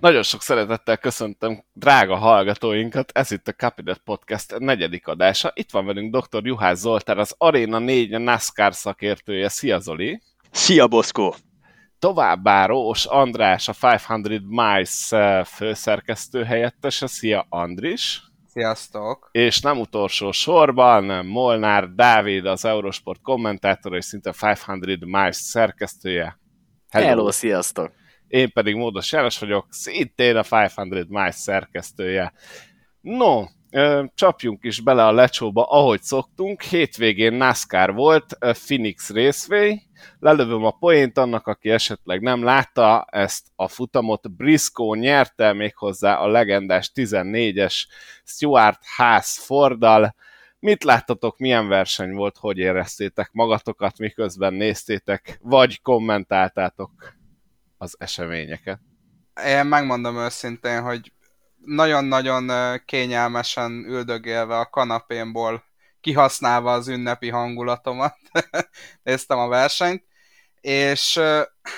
Nagyon sok szeretettel köszöntöm drága hallgatóinkat, ez itt a Capinet Podcast negyedik adása. Itt van velünk dr. Juhász Zoltán, az Arena 4 NASCAR szakértője. Szia Zoli! Szia Boszkó! Továbbá Rós András, a 500 Miles eh, főszerkesztő helyettese. Szia Andris! Sziasztok! És nem utolsó sorban Molnár Dávid, az Eurosport kommentátor és szinte 500 Miles szerkesztője. Hello, Hello sziasztok! Én pedig Módos János vagyok, szintén a 500 Miles szerkesztője. No, csapjunk is bele a lecsóba, ahogy szoktunk. Hétvégén NASCAR volt, Phoenix Raceway. Lelövöm a poént annak, aki esetleg nem látta ezt a futamot. Briscoe nyerte méghozzá a legendás 14-es Stuart Haas Fordal. Mit láttatok, milyen verseny volt, hogy éreztétek magatokat, miközben néztétek, vagy kommentáltátok az eseményeket? Én megmondom őszintén, hogy nagyon-nagyon kényelmesen üldögélve a kanapémból, kihasználva az ünnepi hangulatomat néztem a versenyt, és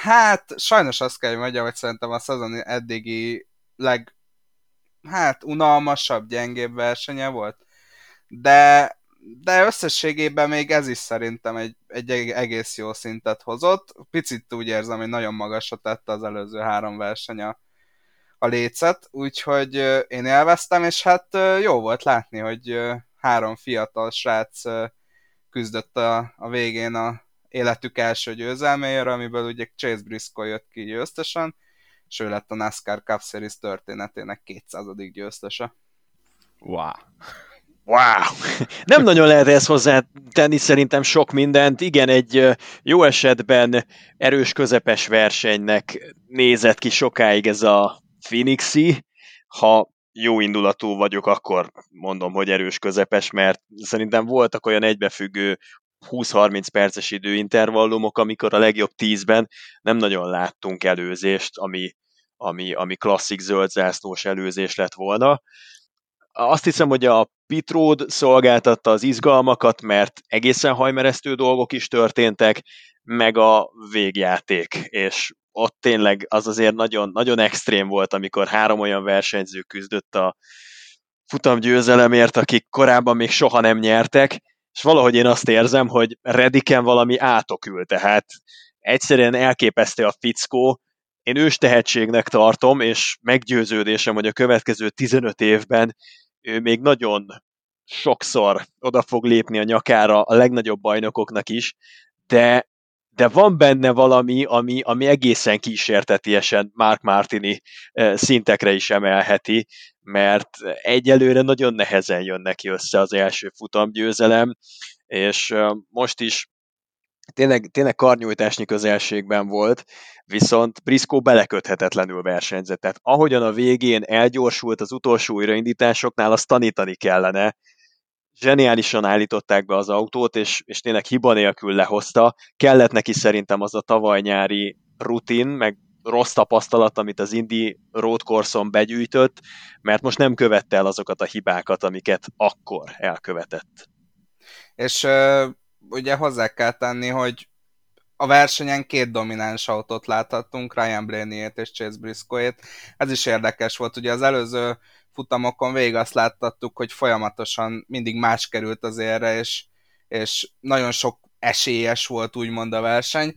hát sajnos azt kell, hogy mondjam, hogy szerintem a szezon eddigi leg hát unalmasabb, gyengébb versenye volt, de, de összességében még ez is szerintem egy, egy egész jó szintet hozott. Picit úgy érzem, hogy nagyon magasra tette az előző három verseny a, a lécet, úgyhogy én élveztem, és hát jó volt látni, hogy három fiatal srác küzdött a, a végén a életük első győzelméért, amiből ugye Chase Briscoe jött ki győztesen, és ő lett a NASCAR Cup Series történetének 200. győztese. Wow. Wow! Nem nagyon lehet ezt hozzá tenni szerintem sok mindent. Igen, egy jó esetben erős közepes versenynek nézett ki sokáig ez a Phoenixi, ha jó indulatú vagyok, akkor mondom, hogy erős közepes, mert szerintem voltak olyan egybefüggő 20-30 perces időintervallumok, amikor a legjobb 10-ben nem nagyon láttunk előzést, ami, ami, ami klasszik zöldzászlós előzés lett volna. Azt hiszem, hogy a Pitród szolgáltatta az izgalmakat, mert egészen hajmeresztő dolgok is történtek, meg a végjáték, és ott tényleg az azért nagyon, nagyon extrém volt, amikor három olyan versenyző küzdött a futam győzelemért, akik korábban még soha nem nyertek, és valahogy én azt érzem, hogy Rediken valami átokül, tehát egyszerűen elképesztő a fickó, én ős tehetségnek tartom, és meggyőződésem, hogy a következő 15 évben ő még nagyon sokszor oda fog lépni a nyakára a legnagyobb bajnokoknak is, de de van benne valami, ami, ami egészen kísértetiesen Mark Martini eh, szintekre is emelheti, mert egyelőre nagyon nehezen jön neki össze az első futamgyőzelem, és eh, most is tényleg, tényleg karnyújtásnyi közelségben volt, viszont Briscoe beleköthetetlenül versenyzett. Tehát ahogyan a végén elgyorsult az utolsó újraindításoknál, azt tanítani kellene, zseniálisan állították be az autót, és, és tényleg hiba nélkül lehozta. Kellett neki szerintem az a tavaly nyári rutin, meg rossz tapasztalat, amit az Indi Road Course-on begyűjtött, mert most nem követte el azokat a hibákat, amiket akkor elkövetett. És uh, ugye hozzá kell tenni, hogy a versenyen két domináns autót láthattunk, Ryan Blaney-ét és Chase Briscoe-ét. Ez is érdekes volt, ugye az előző futamokon végig azt láttattuk, hogy folyamatosan mindig más került az érre, és, és nagyon sok esélyes volt úgymond a verseny.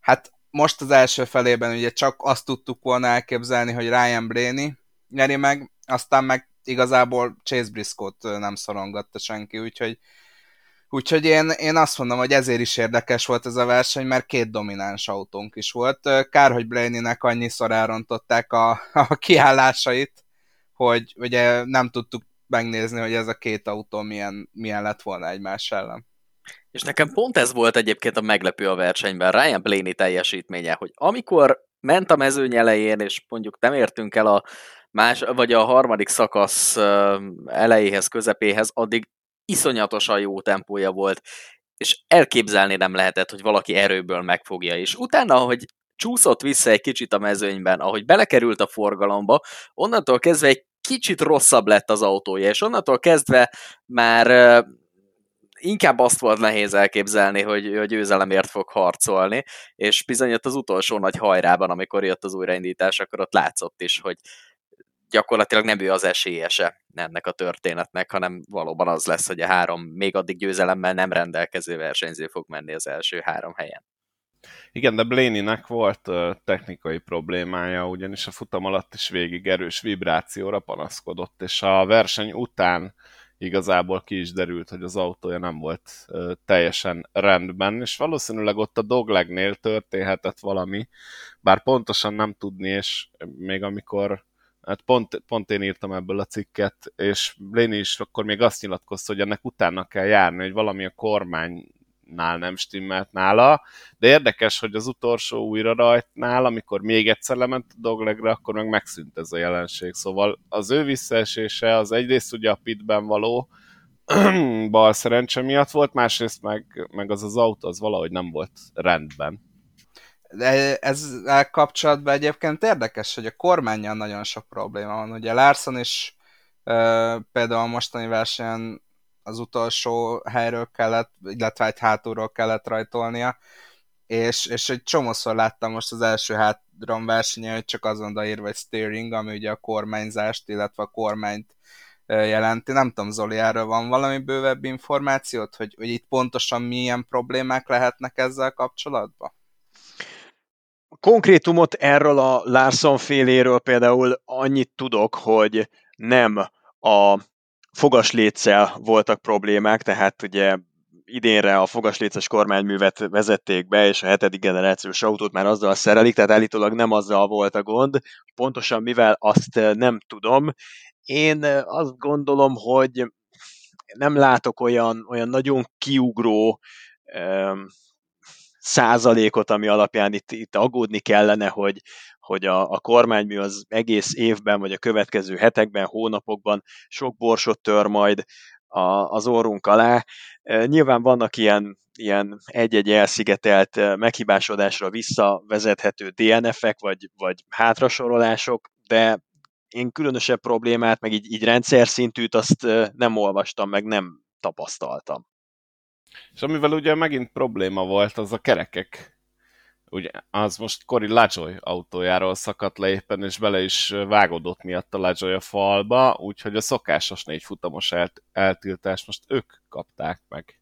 Hát most az első felében ugye csak azt tudtuk volna elképzelni, hogy Ryan Blaney nyeri meg, aztán meg igazából Chase Briscoe-t nem szorongatta senki, úgyhogy Úgyhogy én, én azt mondom, hogy ezért is érdekes volt ez a verseny, mert két domináns autónk is volt. Kár, hogy Blaney-nek annyiszor elrontották a, a kiállásait, hogy ugye nem tudtuk megnézni, hogy ez a két autó milyen, milyen lett volna egymás ellen. És nekem pont ez volt egyébként a meglepő a versenyben, Ryan Blaney teljesítménye, hogy amikor ment a mezőny elején, és mondjuk nem értünk el a más, vagy a harmadik szakasz elejéhez, közepéhez, addig iszonyatosan jó tempója volt, és elképzelni nem lehetett, hogy valaki erőből megfogja, és utána, hogy csúszott vissza egy kicsit a mezőnyben, ahogy belekerült a forgalomba, onnantól kezdve egy kicsit rosszabb lett az autója, és onnantól kezdve már inkább azt volt nehéz elképzelni, hogy a győzelemért fog harcolni, és bizony az utolsó nagy hajrában, amikor jött az újraindítás, akkor ott látszott is, hogy gyakorlatilag nem ő az esélyese ennek a történetnek, hanem valóban az lesz, hogy a három még addig győzelemmel nem rendelkező versenyző fog menni az első három helyen. Igen, de Blaney-nek volt technikai problémája, ugyanis a futam alatt is végig erős vibrációra panaszkodott, és a verseny után igazából ki is derült, hogy az autója nem volt teljesen rendben, és valószínűleg ott a doglegnél történhetett valami, bár pontosan nem tudni, és még amikor hát pont, pont én írtam ebből a cikket, és Blaney is akkor még azt nyilatkozta, hogy ennek utána kell járni, hogy valami a kormány nál nem stimmelt nála, de érdekes, hogy az utolsó újra rajtnál, amikor még egyszer lement a doglegre, akkor meg megszűnt ez a jelenség. Szóval az ő visszaesése az egyrészt ugye a pitben való bal szerencse miatt volt, másrészt meg, meg az az autó az valahogy nem volt rendben. De ezzel kapcsolatban egyébként érdekes, hogy a kormányon nagyon sok probléma van. Ugye Larson is uh, például a mostani versenyen az utolsó helyről kellett, illetve egy hátulról kellett rajtolnia, és, és egy csomószor láttam most az első hátron versenyen, hogy csak azon odaírva vagy steering, ami ugye a kormányzást, illetve a kormányt jelenti. Nem tudom, Zoli, erről van valami bővebb információt, hogy, hogy itt pontosan milyen problémák lehetnek ezzel kapcsolatban? Konkrétumot erről a Larson féléről például annyit tudok, hogy nem a fogasléccel voltak problémák, tehát ugye idénre a fogasléces kormányművet vezették be, és a hetedik generációs autót már azzal szerelik, tehát állítólag nem azzal volt a gond. Pontosan mivel azt nem tudom. Én azt gondolom, hogy nem látok olyan, olyan nagyon kiugró százalékot, ami alapján itt, itt aggódni kellene, hogy, hogy a, a kormánymű az egész évben, vagy a következő hetekben, hónapokban sok borsot tör majd a, az orrunk alá. Nyilván vannak ilyen, ilyen egy-egy elszigetelt meghibásodásra visszavezethető DNF-ek, vagy, vagy hátrasorolások, de én különösebb problémát, meg így, így rendszer szintűt azt nem olvastam, meg nem tapasztaltam. És amivel ugye megint probléma volt, az a kerekek ugye az most Cory Lajoy autójáról szakadt le éppen, és bele is vágódott miatt a Lajoy a falba, úgyhogy a szokásos négy futamos elt- eltiltást most ők kapták meg.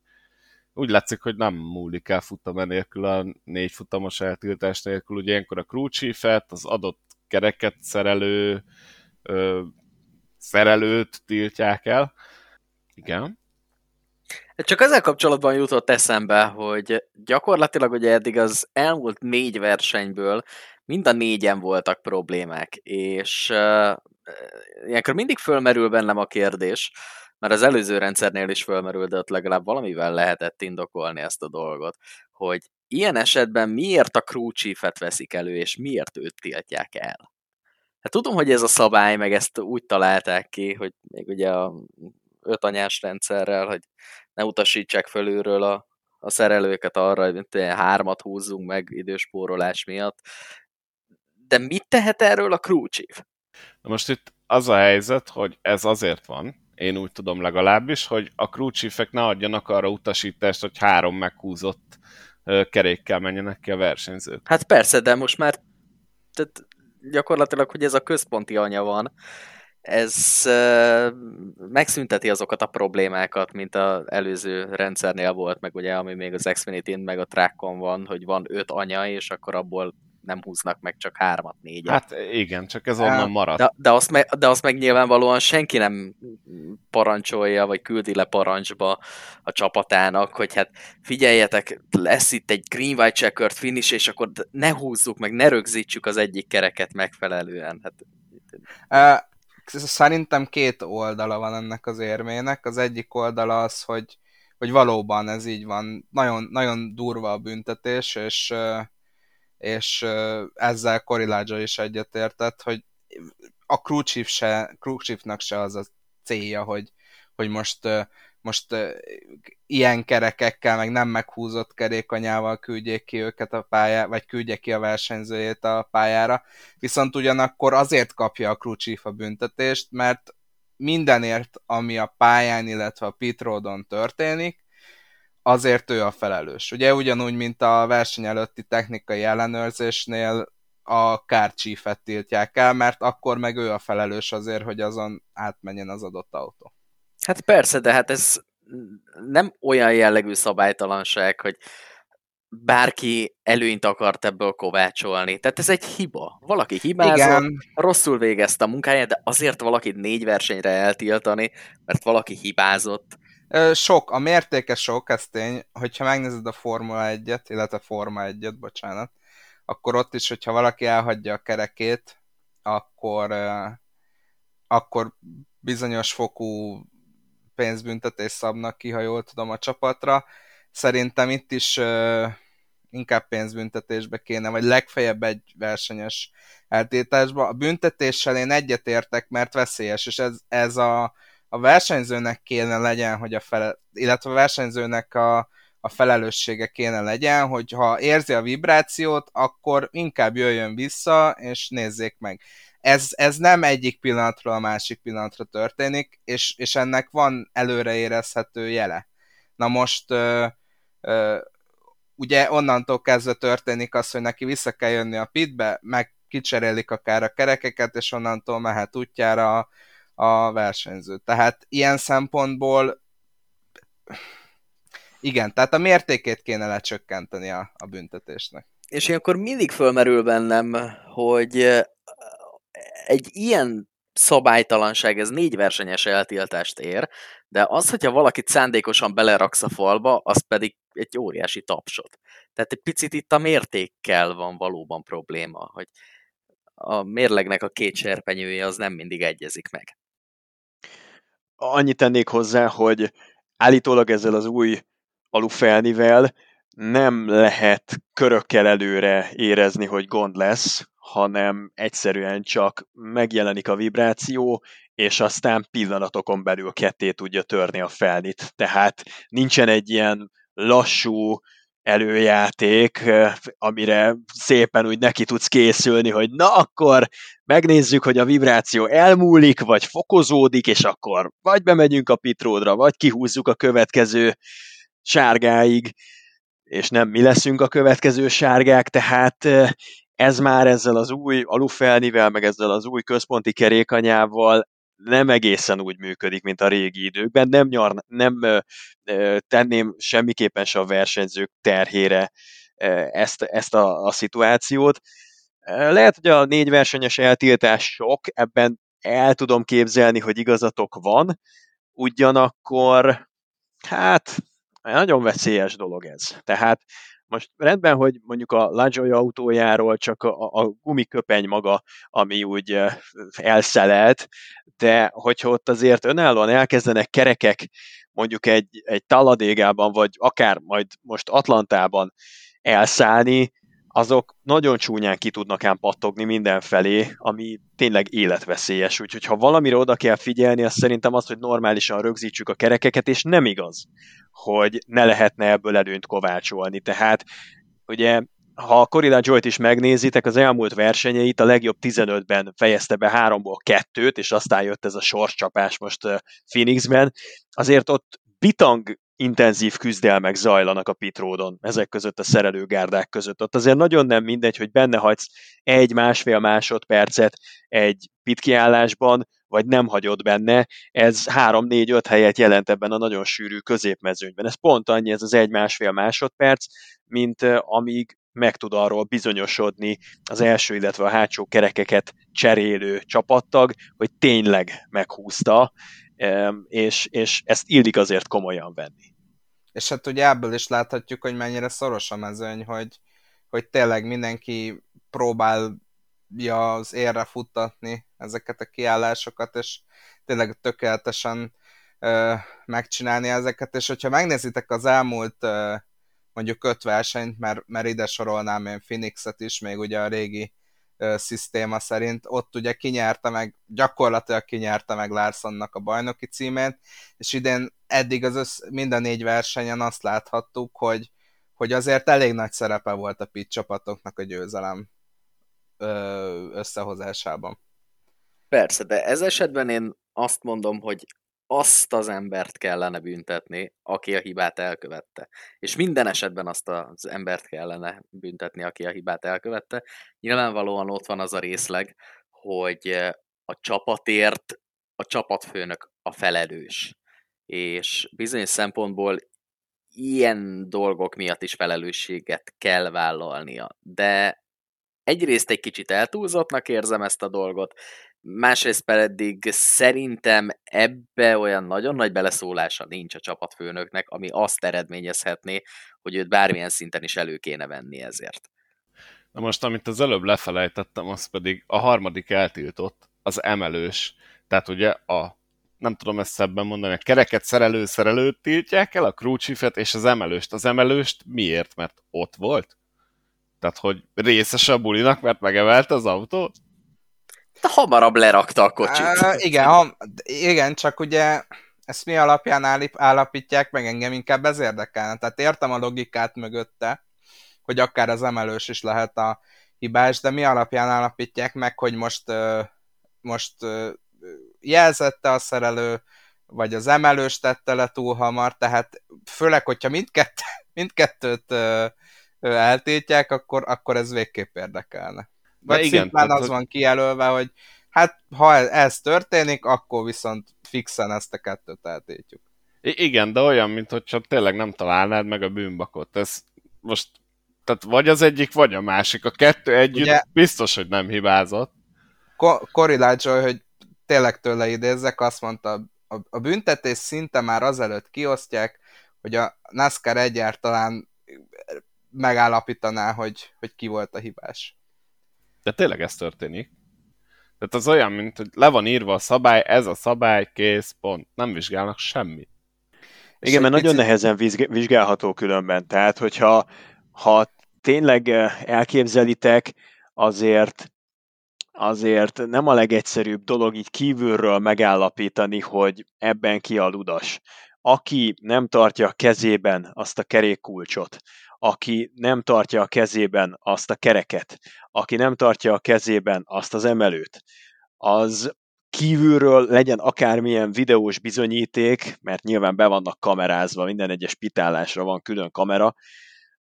Úgy látszik, hogy nem múlik el futam nélkül a négy futamos eltiltás nélkül. Ugye ilyenkor a chief-et, az adott kereket szerelő ö, szerelőt tiltják el. Igen. Csak ezzel kapcsolatban jutott eszembe, hogy gyakorlatilag ugye eddig az elmúlt négy versenyből mind a négyen voltak problémák, és uh, ilyenkor mindig fölmerül bennem a kérdés, mert az előző rendszernél is fölmerül, de ott legalább valamivel lehetett indokolni ezt a dolgot, hogy ilyen esetben miért a crew chief-et veszik elő, és miért őt tiltják el? Hát tudom, hogy ez a szabály, meg ezt úgy találták ki, hogy még ugye a öt anyás rendszerrel, hogy ne utasítsák fölülről a, a szerelőket arra, hogy ilyen hármat húzzunk meg időspórolás miatt. De mit tehet erről a crew chief? Na most itt az a helyzet, hogy ez azért van, én úgy tudom legalábbis, hogy a crew chiefek ne adjanak arra utasítást, hogy három meghúzott kerékkel menjenek ki a versenyzők. Hát persze, de most már tehát gyakorlatilag, hogy ez a központi anya van, ez megszünteti azokat a problémákat, mint az előző rendszernél volt, meg ugye, ami még az xfinity meg a trackon van, hogy van öt anya, és akkor abból nem húznak meg csak hármat, négyet. Hát igen, csak ez onnan maradt. De, de, azt meg, de azt meg nyilvánvalóan senki nem parancsolja, vagy küldi le parancsba a csapatának, hogy hát figyeljetek, lesz itt egy green white checkered finish, és akkor ne húzzuk meg, ne rögzítsük az egyik kereket megfelelően. Hát, szerintem két oldala van ennek az érmének. Az egyik oldala az, hogy, hogy valóban ez így van. Nagyon, nagyon durva a büntetés, és, és ezzel Koriládzsa is egyetértett, hogy a chief se, crew chiefnak se az a célja, hogy, hogy most most ilyen kerekekkel, meg nem meghúzott kerékanyával küldjék ki őket a pályára, vagy küldjék ki a versenyzőjét a pályára, viszont ugyanakkor azért kapja a chief a büntetést, mert mindenért, ami a pályán, illetve a pit roadon történik, azért ő a felelős. Ugye ugyanúgy, mint a verseny előtti technikai ellenőrzésnél a kárcsífet tiltják el, mert akkor meg ő a felelős azért, hogy azon átmenjen az adott autó. Hát persze, de hát ez nem olyan jellegű szabálytalanság, hogy bárki előnyt akart ebből kovácsolni. Tehát ez egy hiba. Valaki hibázott, Igen. rosszul végezte a munkáját, de azért valakit négy versenyre eltiltani, mert valaki hibázott. Sok, a mértéke sok, ez tény, hogyha megnézed a Formula 1-et, illetve Forma 1-et, bocsánat, akkor ott is, hogyha valaki elhagyja a kerekét, akkor, akkor bizonyos fokú pénzbüntetés szabnak ki, ha jól tudom a csapatra. Szerintem itt is inkább pénzbüntetésbe kéne, vagy legfeljebb egy versenyes eltétásba. A büntetéssel én egyetértek, mert veszélyes, és ez, ez a, a versenyzőnek kéne legyen, hogy a fele, illetve a versenyzőnek a, a felelőssége kéne legyen, hogy ha érzi a vibrációt, akkor inkább jöjjön vissza, és nézzék meg. Ez, ez nem egyik pillanatról a másik pillanatra történik, és, és ennek van előreérezhető jele. Na most ö, ö, ugye onnantól kezdve történik az, hogy neki vissza kell jönni a pitbe, meg kicserélik akár a kerekeket, és onnantól mehet útjára a, a versenyző. Tehát ilyen szempontból igen, tehát a mértékét kéne lecsökkenteni a, a büntetésnek. És akkor mindig fölmerül bennem, hogy egy ilyen szabálytalanság, ez négy versenyes eltiltást ér, de az, hogyha valakit szándékosan beleraksz a falba, az pedig egy óriási tapsot. Tehát egy picit itt a mértékkel van valóban probléma, hogy a mérlegnek a két serpenyője az nem mindig egyezik meg. Annyit tennék hozzá, hogy állítólag ezzel az új alufelnivel nem lehet körökkel előre érezni, hogy gond lesz, hanem egyszerűen csak megjelenik a vibráció, és aztán pillanatokon belül ketté tudja törni a felnit. Tehát nincsen egy ilyen lassú előjáték, amire szépen úgy neki tudsz készülni, hogy na akkor megnézzük, hogy a vibráció elmúlik, vagy fokozódik, és akkor vagy bemegyünk a pitródra, vagy kihúzzuk a következő sárgáig, és nem mi leszünk a következő sárgák, tehát ez már ezzel az új alufelnivel, meg ezzel az új központi kerékanyával nem egészen úgy működik, mint a régi időkben. Nem, nyar, nem tenném semmiképpen se a versenyzők terhére ezt, ezt a, a szituációt. Lehet, hogy a négy versenyes eltiltás sok, ebben el tudom képzelni, hogy igazatok van, ugyanakkor hát nagyon veszélyes dolog ez. Tehát most rendben, hogy mondjuk a Lajoy autójáról csak a, a gumiköpeny maga, ami úgy elszelelt, de hogyha ott azért önállóan elkezdenek kerekek mondjuk egy, egy taladégában, vagy akár majd most Atlantában elszállni, azok nagyon csúnyán ki tudnak ám pattogni mindenfelé, ami tényleg életveszélyes. Úgyhogy ha valamire oda kell figyelni, az szerintem az, hogy normálisan rögzítsük a kerekeket, és nem igaz, hogy ne lehetne ebből előnyt kovácsolni. Tehát ugye ha a Corilla Joy-t is megnézitek, az elmúlt versenyeit a legjobb 15-ben fejezte be háromból kettőt, és aztán jött ez a sorscsapás most Phoenixben. Azért ott bitang intenzív küzdelmek zajlanak a pitródon, ezek között a szerelőgárdák között. Ott azért nagyon nem mindegy, hogy benne hagysz egy-másfél másodpercet egy pitkiállásban, vagy nem hagyod benne, ez 3-4-5 helyet jelent ebben a nagyon sűrű középmezőnyben. Ez pont annyi, ez az egy-másfél másodperc, mint amíg meg tud arról bizonyosodni az első, illetve a hátsó kerekeket cserélő csapattag, hogy tényleg meghúzta, és, és ezt illik azért komolyan venni. És hát ugye ebből is láthatjuk, hogy mennyire szoros a mezőny, hogy, hogy tényleg mindenki próbálja az érre futtatni ezeket a kiállásokat, és tényleg tökéletesen ö, megcsinálni ezeket, és hogyha megnézitek az elmúlt ö, mondjuk öt versenyt, mert, mert ide sorolnám én Phoenixet is, még ugye a régi szisztéma szerint, ott ugye kinyerte meg, gyakorlatilag kinyerte meg Larsonnak a bajnoki címét, és idén eddig az össz, mind a négy versenyen azt láthattuk, hogy, hogy azért elég nagy szerepe volt a pit csapatoknak a győzelem összehozásában. Persze, de ez esetben én azt mondom, hogy azt az embert kellene büntetni, aki a hibát elkövette. És minden esetben azt az embert kellene büntetni, aki a hibát elkövette. Nyilvánvalóan ott van az a részleg, hogy a csapatért a csapatfőnök a felelős. És bizonyos szempontból ilyen dolgok miatt is felelősséget kell vállalnia. De egyrészt egy kicsit eltúlzottnak érzem ezt a dolgot, másrészt pedig szerintem ebbe olyan nagyon nagy beleszólása nincs a csapatfőnöknek, ami azt eredményezhetné, hogy őt bármilyen szinten is elő kéne venni ezért. Na most, amit az előbb lefelejtettem, az pedig a harmadik eltiltott, az emelős. Tehát ugye a nem tudom ezt szebben mondani, a kereket szerelő szerelőt tiltják el, a crewchiefet és az emelőst. Az emelőst miért? Mert ott volt? Tehát, hogy részes a bulinak, mert megemelte az autót? Hamarabb lerakta a kocsit. Uh, igen, ha, igen, csak ugye ezt mi alapján állip, állapítják meg, engem inkább ez érdekelne. Tehát értem a logikát mögötte, hogy akár az emelős is lehet a hibás, de mi alapján állapítják meg, hogy most, most jelzette a szerelő, vagy az emelős tette le túl hamar, tehát főleg, hogyha mindkett, mindkettőt eltétják, akkor, akkor ez végképp érdekelne. Vagy De igen, szimplán tehát, az van kijelölve, hogy hát ha ez történik, akkor viszont fixen ezt a kettőt eltétjük. Igen, de olyan, mint hogyha tényleg nem találnád meg a bűnbakot. Ez most, tehát vagy az egyik, vagy a másik. A kettő együtt Ugye, biztos, hogy nem hibázott. Ko- hogy tényleg tőle idézzek, azt mondta, a, a büntetés szinte már azelőtt kiosztják, hogy a NASCAR egyáltalán megállapítaná, hogy, hogy ki volt a hibás. De tényleg ez történik. Tehát az olyan, mint hogy le van írva a szabály, ez a szabály, kész, pont. Nem vizsgálnak semmit. Igen, mert nagyon picit... nehezen vizsgálható különben. Tehát, hogyha ha tényleg eh, elképzelitek, azért azért nem a legegyszerűbb dolog így kívülről megállapítani, hogy ebben ki a ludas. Aki nem tartja a kezében azt a kerékkulcsot, aki nem tartja a kezében azt a kereket, aki nem tartja a kezében azt az emelőt, az kívülről legyen akármilyen videós bizonyíték, mert nyilván be vannak kamerázva, minden egyes pitálásra van külön kamera,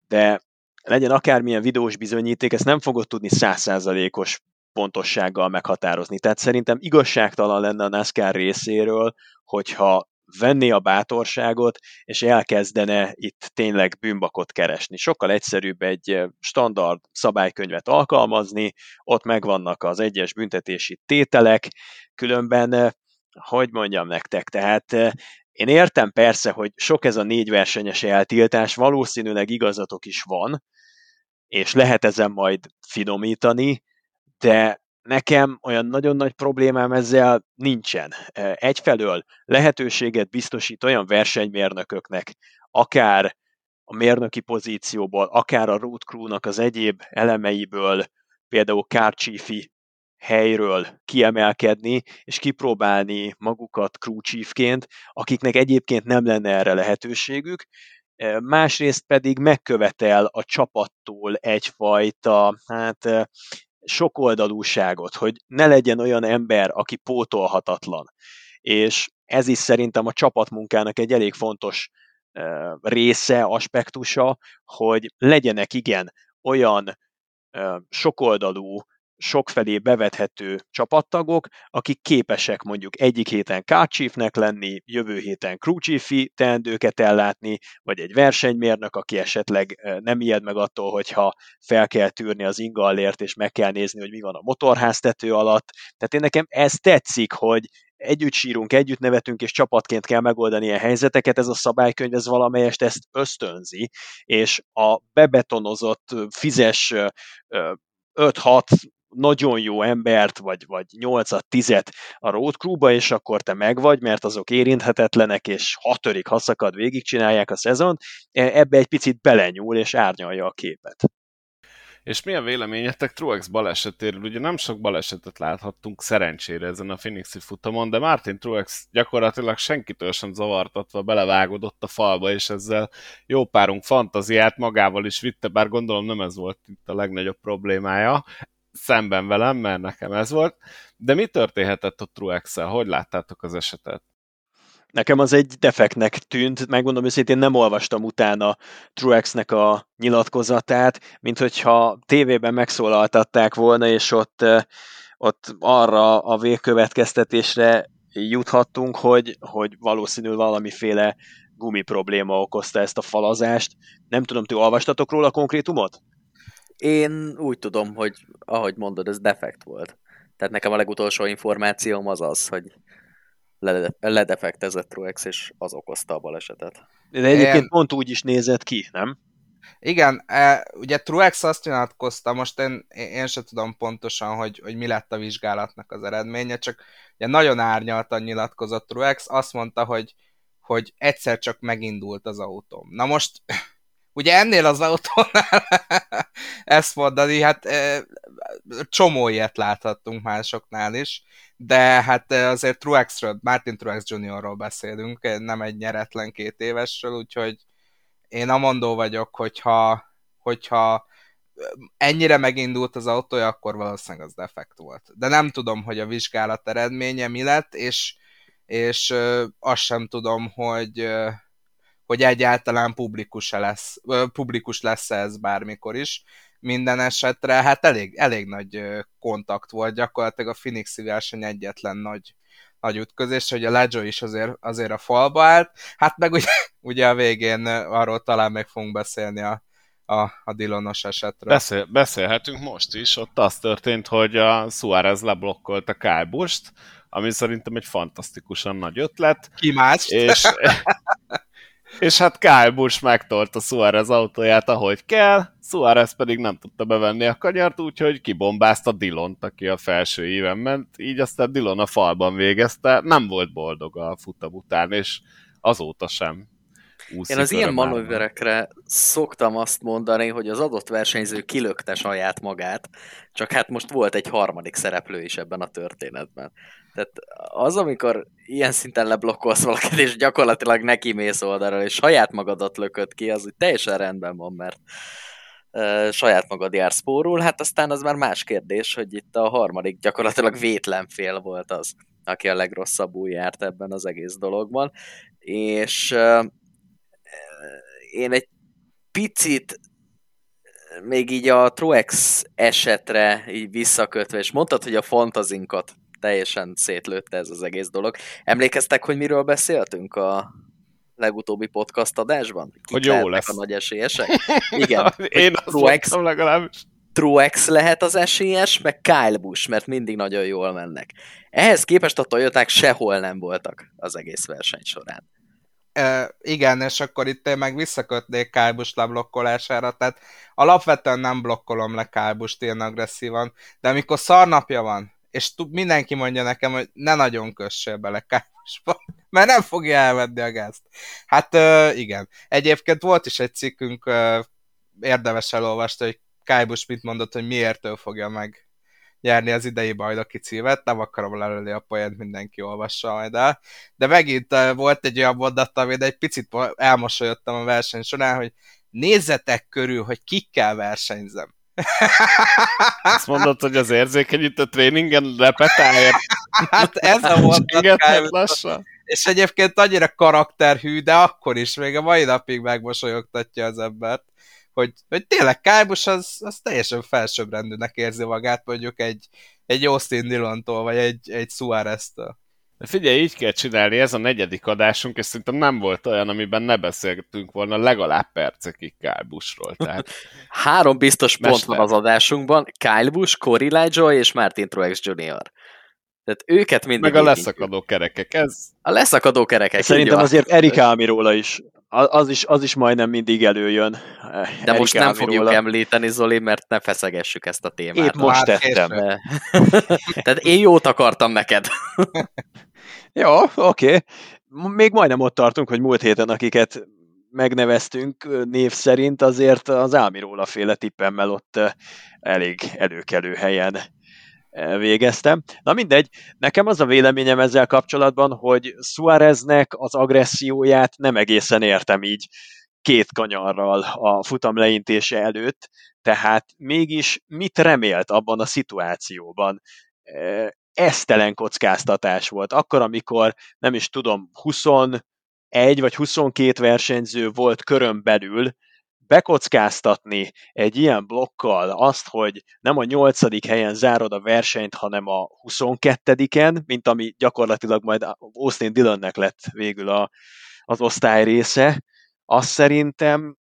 de legyen akármilyen videós bizonyíték, ezt nem fogod tudni százszázalékos pontossággal meghatározni. Tehát szerintem igazságtalan lenne a NASCAR részéről, hogyha venné a bátorságot, és elkezdene itt tényleg bűnbakot keresni. Sokkal egyszerűbb egy standard szabálykönyvet alkalmazni, ott megvannak az egyes büntetési tételek, különben, hogy mondjam nektek, tehát én értem persze, hogy sok ez a négy versenyes eltiltás, valószínűleg igazatok is van, és lehet ezen majd finomítani, de nekem olyan nagyon nagy problémám ezzel nincsen. Egyfelől lehetőséget biztosít olyan versenymérnököknek, akár a mérnöki pozícióból, akár a road crew-nak az egyéb elemeiből, például car helyről kiemelkedni, és kipróbálni magukat crew chiefként, akiknek egyébként nem lenne erre lehetőségük, másrészt pedig megkövetel a csapattól egyfajta, hát sokoldalúságot, hogy ne legyen olyan ember, aki pótolhatatlan. És ez is szerintem a csapatmunkának egy elég fontos része, aspektusa, hogy legyenek igen olyan sokoldalú sokfelé bevethető csapattagok, akik képesek mondjuk egyik héten kácsífnek lenni, jövő héten crewchiefi teendőket ellátni, vagy egy versenymérnök, aki esetleg nem ijed meg attól, hogyha fel kell tűrni az ingallért, és meg kell nézni, hogy mi van a motorháztető alatt. Tehát én nekem ez tetszik, hogy együtt sírunk, együtt nevetünk, és csapatként kell megoldani ilyen helyzeteket, ez a szabálykönyv, ez valamelyest ezt ösztönzi, és a bebetonozott, fizes 5-6 nagyon jó embert, vagy, vagy 8 10 a road crew és akkor te megvagy, mert azok érinthetetlenek, és hatörik haszakad végigcsinálják a szezon, e, ebbe egy picit belenyúl, és árnyalja a képet. És mi a véleményetek Truex balesetéről? Ugye nem sok balesetet láthattunk szerencsére ezen a Phoenixi futamon, de Martin Truex gyakorlatilag senkitől sem zavartatva belevágodott a falba, és ezzel jó párunk fantaziát magával is vitte, bár gondolom nem ez volt itt a legnagyobb problémája szemben velem, mert nekem ez volt. De mi történhetett a truex -el? Hogy láttátok az esetet? Nekem az egy defektnek tűnt, megmondom őszintén nem olvastam utána Truex-nek a nyilatkozatát, mint hogyha tévében megszólaltatták volna, és ott, ott arra a végkövetkeztetésre juthattunk, hogy, hogy valószínűleg valamiféle gumi probléma okozta ezt a falazást. Nem tudom, ti olvastatok róla konkrétumot? Én úgy tudom, hogy ahogy mondod, ez defekt volt. Tehát nekem a legutolsó információm az az, hogy ledefektezett Truex, és az okozta a balesetet. De egyébként én... pont úgy is nézett ki, nem? Igen, e, ugye Truex azt nyilatkozta, most én, én sem tudom pontosan, hogy, hogy mi lett a vizsgálatnak az eredménye, csak ugye nagyon árnyaltan nyilatkozott Truex, azt mondta, hogy, hogy egyszer csak megindult az autóm. Na most, ugye ennél az autónál ezt mondani, hát csomó ilyet láthattunk másoknál is, de hát azért Truexről, Martin Truex Juniorról beszélünk, nem egy nyeretlen két évesről, úgyhogy én amondó vagyok, hogyha, hogyha ennyire megindult az autója, akkor valószínűleg az defekt volt. De nem tudom, hogy a vizsgálat eredménye mi lett, és, és azt sem tudom, hogy, hogy egyáltalán publikus, lesz, publikus lesz ez bármikor is. Minden esetre hát elég, elég nagy kontakt volt, gyakorlatilag a Phoenixi verseny egyetlen nagy nagy ütközés, hogy a Leggio is azért, azért a falba állt, hát meg ugye, ugye a végén arról talán meg fogunk beszélni a, a, a Dilonos esetről. Beszél, beszélhetünk most is, ott az történt, hogy a Suarez leblokkolta Kyle Busch-t, ami szerintem egy fantasztikusan nagy ötlet. Ki más? És, és hát Kyle Busch megtolta Suarez autóját, ahogy kell, Suarez pedig nem tudta bevenni a kanyart, úgyhogy kibombázta Dilont, aki a felső éven ment, így aztán Dilon a falban végezte, nem volt boldog a futam után, és azóta sem. Én az ilyen manőverekre szoktam azt mondani, hogy az adott versenyző kilökte saját magát, csak hát most volt egy harmadik szereplő is ebben a történetben. Tehát az, amikor ilyen szinten leblokkolsz valakit, és gyakorlatilag neki mész oldalra, és saját magadat lökött ki, az úgy teljesen rendben van, mert uh, saját magad jár spórul, hát aztán az már más kérdés, hogy itt a harmadik gyakorlatilag vétlen fél volt az, aki a legrosszabbul járt ebben az egész dologban, és uh, én egy picit még így a Truex esetre így visszakötve, és mondtad, hogy a fantazinkat teljesen szétlőtte ez az egész dolog. Emlékeztek, hogy miről beszéltünk a legutóbbi podcast adásban? Kik hogy jó lesz. a nagy esélyesek? Igen. Én azt Truex, legalábbis. Truex lehet az esélyes, meg Kyle Busch, mert mindig nagyon jól mennek. Ehhez képest a Toyoták sehol nem voltak az egész verseny során. E, igen, és akkor itt én meg visszakötnék Kálbus leblokkolására, tehát alapvetően nem blokkolom le Kálbust ilyen agresszívan, de amikor szarnapja van, és mindenki mondja nekem, hogy ne nagyon kössél bele Kálbusba, mert nem fogja elvenni a gázt. Hát igen. Egyébként volt is egy cikkünk, érdemes elolvasni, hogy Kálbus mit mondott, hogy miért ő fogja meg nyerni az idei bajnoki címet, nem akarom lelőni a poént, mindenki olvassa majd el. De megint volt egy olyan mondat, amin egy picit elmosolyodtam a verseny során, hogy nézzetek körül, hogy kikkel versenyzem. Azt mondod, hogy az érzékenyítő tréningen repetálja. Hát ez a mondat. És egyébként annyira karakterhű, de akkor is még a mai napig megmosolyogtatja az embert hogy, hogy tényleg Kábus az, az teljesen felsőbbrendűnek érzi magát mondjuk egy, egy Austin Dillontól, vagy egy, egy Suárez-től. De figyelj, így kell csinálni, ez a negyedik adásunk, és szerintem nem volt olyan, amiben ne beszéltünk volna legalább percekig Kyle Busch-ról. Tehát... Három biztos pont Mester. van az adásunkban, Kyle Busch, Corey Lajoy és Martin Truex Jr. Tehát őket mindig... Meg a leszakadó kerekek, ez... A leszakadó kerekek. Szerintem azért Erik Ámiróla is az is, az is majdnem mindig előjön. De Erik most nem fogjuk róla. említeni, Zoli, mert ne feszegessük ezt a témát. Épp most tettem. Tehát én jót akartam neked. Jó, oké. Okay. Még majdnem ott tartunk, hogy múlt héten, akiket megneveztünk név szerint, azért az Ámiróla féle tippemmel ott elég előkelő helyen végeztem. Na mindegy, nekem az a véleményem ezzel kapcsolatban, hogy Suáreznek az agresszióját nem egészen értem így két kanyarral a futam leintése előtt, tehát mégis mit remélt abban a szituációban? Esztelen kockáztatás volt. Akkor, amikor nem is tudom, 21 vagy 22 versenyző volt körön belül, bekockáztatni egy ilyen blokkal azt, hogy nem a nyolcadik helyen zárod a versenyt, hanem a 22-en, mint ami gyakorlatilag majd Austin Dillonnek lett végül a, az osztály része, azt szerintem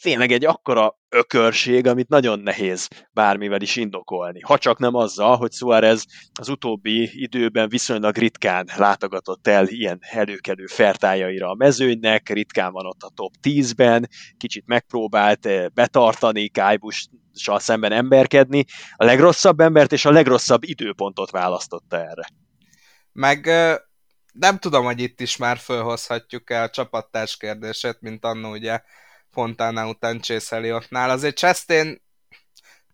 tényleg egy akkora ökörség, amit nagyon nehéz bármivel is indokolni. Ha csak nem azzal, hogy Suarez az utóbbi időben viszonylag ritkán látogatott el ilyen előkelő fertájaira a mezőnynek, ritkán van ott a top 10-ben, kicsit megpróbált eh, betartani, Kájbussal szemben emberkedni, a legrosszabb embert és a legrosszabb időpontot választotta erre. Meg nem tudom, hogy itt is már felhozhatjuk el a csapattárs kérdését, mint annó ugye Fontana után Chase Elliottnál. Azért Chastain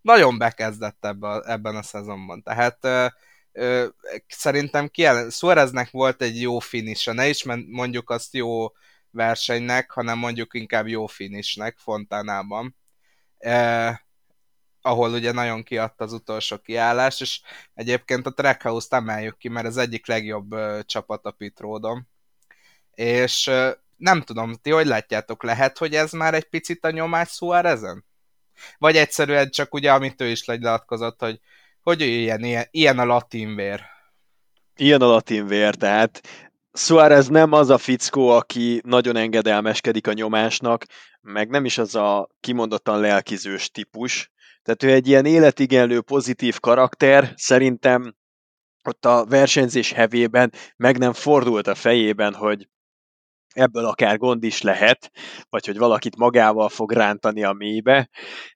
nagyon bekezdett ebbe, ebben a szezonban. Tehát ö, ö, szerintem kiel, Suareznek volt egy jó finisha, ne is mondjuk azt jó versenynek, hanem mondjuk inkább jó finishnek Fontanában. E, ahol ugye nagyon kiadta az utolsó kiállás, és egyébként a Trackhouse-t emeljük ki, mert az egyik legjobb ö, csapat a pit roadon. És ö, nem tudom, ti hogy látjátok, lehet, hogy ez már egy picit a nyomás Suárezen? Vagy egyszerűen csak ugye, amit ő is lenyilatkozott, hogy hogy ilyen, ilyen, ilyen a latin vér. Ilyen a latin vér, tehát Suárez nem az a fickó, aki nagyon engedelmeskedik a nyomásnak, meg nem is az a kimondottan lelkizős típus. Tehát ő egy ilyen életigenlő, pozitív karakter, szerintem ott a versenyzés hevében meg nem fordult a fejében, hogy ebből akár gond is lehet, vagy hogy valakit magával fog rántani a mélybe.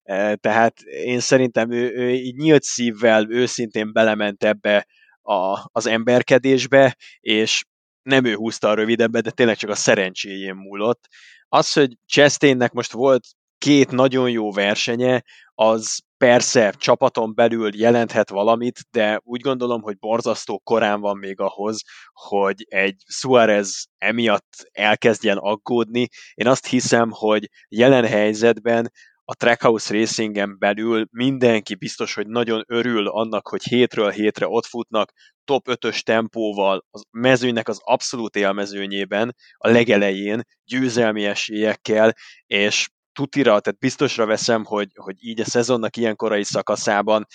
E, tehát én szerintem ő, ő így nyílt szívvel őszintén belement ebbe a, az emberkedésbe, és nem ő húzta a rövidebbet, de tényleg csak a szerencséjén múlott. Az, hogy Chastainnek most volt két nagyon jó versenye, az persze csapaton belül jelenthet valamit, de úgy gondolom, hogy borzasztó korán van még ahhoz, hogy egy Suarez emiatt elkezdjen aggódni. Én azt hiszem, hogy jelen helyzetben a Trackhouse Racingen belül mindenki biztos, hogy nagyon örül annak, hogy hétről hétre ott futnak top 5-ös tempóval, a mezőnynek az abszolút élmezőnyében, a legelején, győzelmi esélyekkel, és tutira, tehát biztosra veszem, hogy, hogy így a szezonnak ilyen korai szakaszában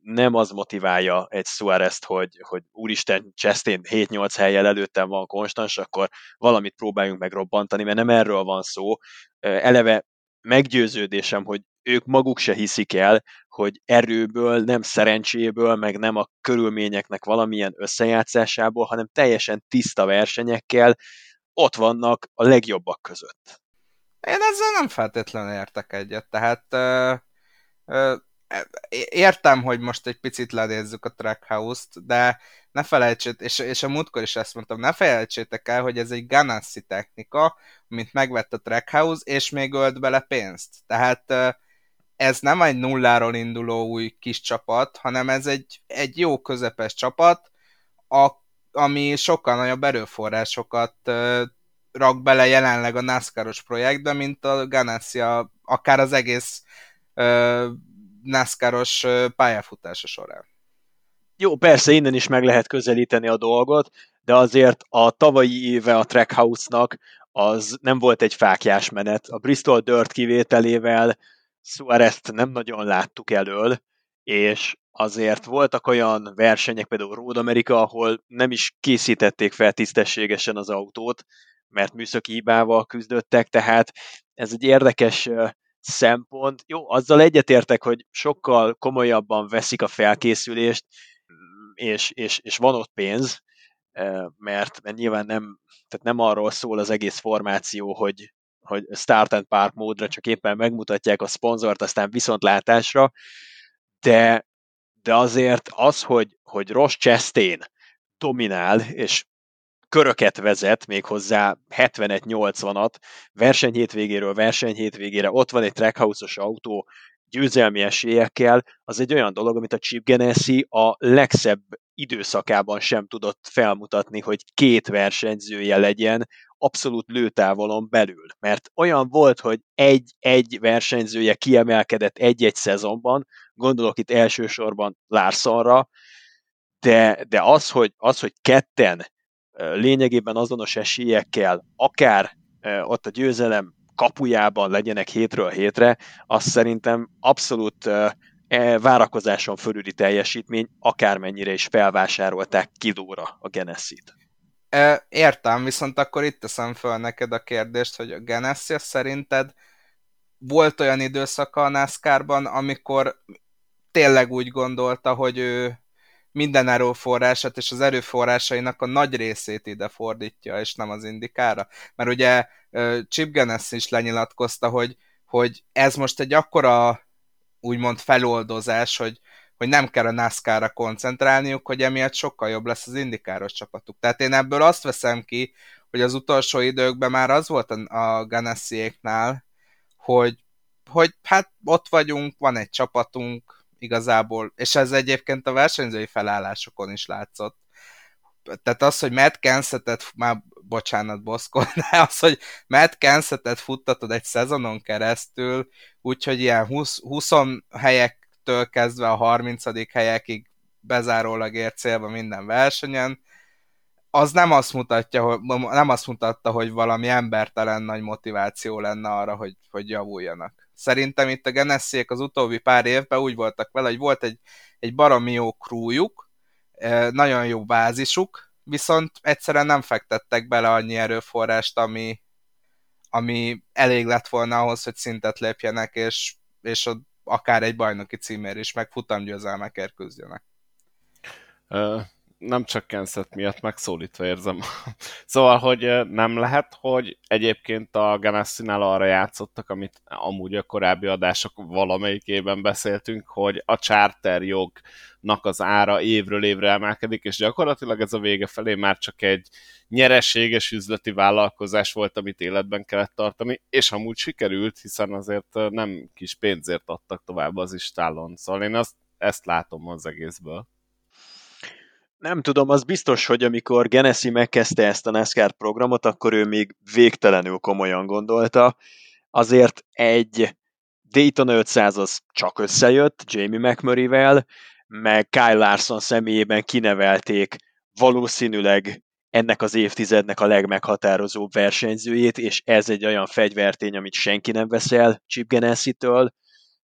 nem az motiválja egy Suárez-t, hogy, hogy úristen, Chastain 7-8 helyjel előttem van konstans, akkor valamit próbáljunk megrobbantani, mert nem erről van szó. Eleve meggyőződésem, hogy ők maguk se hiszik el, hogy erőből, nem szerencséből, meg nem a körülményeknek valamilyen összejátszásából, hanem teljesen tiszta versenyekkel ott vannak a legjobbak között. Én ezzel nem feltétlenül értek egyet, tehát ö, ö, értem, hogy most egy picit lenézzük a Trackhouse-t, de ne felejtsétek, és, és a múltkor is ezt mondtam, ne felejtsétek el, hogy ez egy Ganassi technika, amit megvett a Trackhouse, és még ölt bele pénzt. Tehát ez nem egy nulláról induló új kis csapat, hanem ez egy, egy jó közepes csapat, a, ami sokkal nagyobb erőforrásokat rak bele jelenleg a NASCAR-os projektbe, mint a Ganassi, akár az egész uh, NASCAR-os pályafutása során. Jó, persze innen is meg lehet közelíteni a dolgot, de azért a tavalyi éve a Trackhouse-nak az nem volt egy fákjás menet. A Bristol Dirt kivételével Suarez-t nem nagyon láttuk elől, és azért voltak olyan versenyek, például Road America, ahol nem is készítették fel tisztességesen az autót, mert műszaki hibával küzdöttek, tehát ez egy érdekes szempont. Jó, azzal egyetértek, hogy sokkal komolyabban veszik a felkészülést, és, és, és van ott pénz, mert, mert nyilván nem, tehát nem arról szól az egész formáció, hogy, hogy start and park módra csak éppen megmutatják a szponzort, aztán viszontlátásra, de, de azért az, hogy, hogy Ross Chastain dominál, és köröket vezet, még hozzá 71-80-at, versenyhétvégéről versenyhétvégére, ott van egy trackhouse-os autó, győzelmi esélyekkel, az egy olyan dolog, amit a Chip Ganassi a legszebb időszakában sem tudott felmutatni, hogy két versenyzője legyen abszolút lőtávolon belül. Mert olyan volt, hogy egy-egy versenyzője kiemelkedett egy-egy szezonban, gondolok itt elsősorban Larsonra, de, de az, hogy, az, hogy ketten lényegében azonos esélyekkel, akár ott a győzelem kapujában legyenek hétről hétre, az szerintem abszolút e, várakozáson fölüli teljesítmény, akármennyire is felvásárolták kidóra a Genesis-t. Értem, viszont akkor itt teszem föl neked a kérdést, hogy a Genesis szerinted volt olyan időszaka a NASCAR-ban, amikor tényleg úgy gondolta, hogy ő minden erőforrását és az erőforrásainak a nagy részét ide fordítja, és nem az indikára. Mert ugye Chip Ganassi is lenyilatkozta, hogy, hogy ez most egy akkora úgymond feloldozás, hogy, hogy nem kell a NASCAR-ra koncentrálniuk, hogy emiatt sokkal jobb lesz az indikáros csapatuk. Tehát én ebből azt veszem ki, hogy az utolsó időkben már az volt a, a hogy, hogy hát ott vagyunk, van egy csapatunk, igazából, és ez egyébként a versenyzői felállásokon is látszott. Tehát az, hogy Matt Kensetet, már bocsánat, Boszkó, de az, hogy Matt Kensetet futtatod egy szezonon keresztül, úgyhogy ilyen 20, 20 helyektől kezdve a 30. helyekig bezárólag ért célba minden versenyen, az nem azt mutatja, hogy, nem azt mutatta, hogy valami embertelen nagy motiváció lenne arra, hogy, hogy javuljanak. Szerintem itt a Genessiek az utóbbi pár évben úgy voltak vele, hogy volt egy, egy baromi jó krújuk, e, nagyon jó bázisuk, viszont egyszerűen nem fektettek bele annyi erőforrást, ami, ami elég lett volna ahhoz, hogy szintet lépjenek, és, és akár egy bajnoki címér is, meg futamgyőzelmekért küzdjenek nem csak Kenset miatt megszólítva érzem. szóval, hogy nem lehet, hogy egyébként a Ganassi-nál arra játszottak, amit amúgy a korábbi adások valamelyikében beszéltünk, hogy a charter jognak az ára évről évre emelkedik, és gyakorlatilag ez a vége felé már csak egy nyereséges üzleti vállalkozás volt, amit életben kellett tartani, és amúgy sikerült, hiszen azért nem kis pénzért adtak tovább az istálon. Szóval én azt, ezt látom az egészből. Nem tudom, az biztos, hogy amikor Genesi megkezdte ezt a NASCAR programot, akkor ő még végtelenül komolyan gondolta. Azért egy Daytona 500 az csak összejött Jamie McMurray-vel, meg Kyle Larson személyében kinevelték valószínűleg ennek az évtizednek a legmeghatározóbb versenyzőjét, és ez egy olyan fegyvertény, amit senki nem veszel Chip Ganassi-től,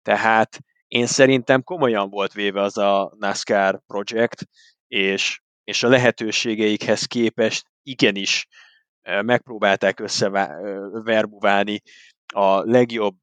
tehát én szerintem komolyan volt véve az a NASCAR projekt, és, és a lehetőségeikhez képest igenis megpróbálták összeverbuválni a legjobb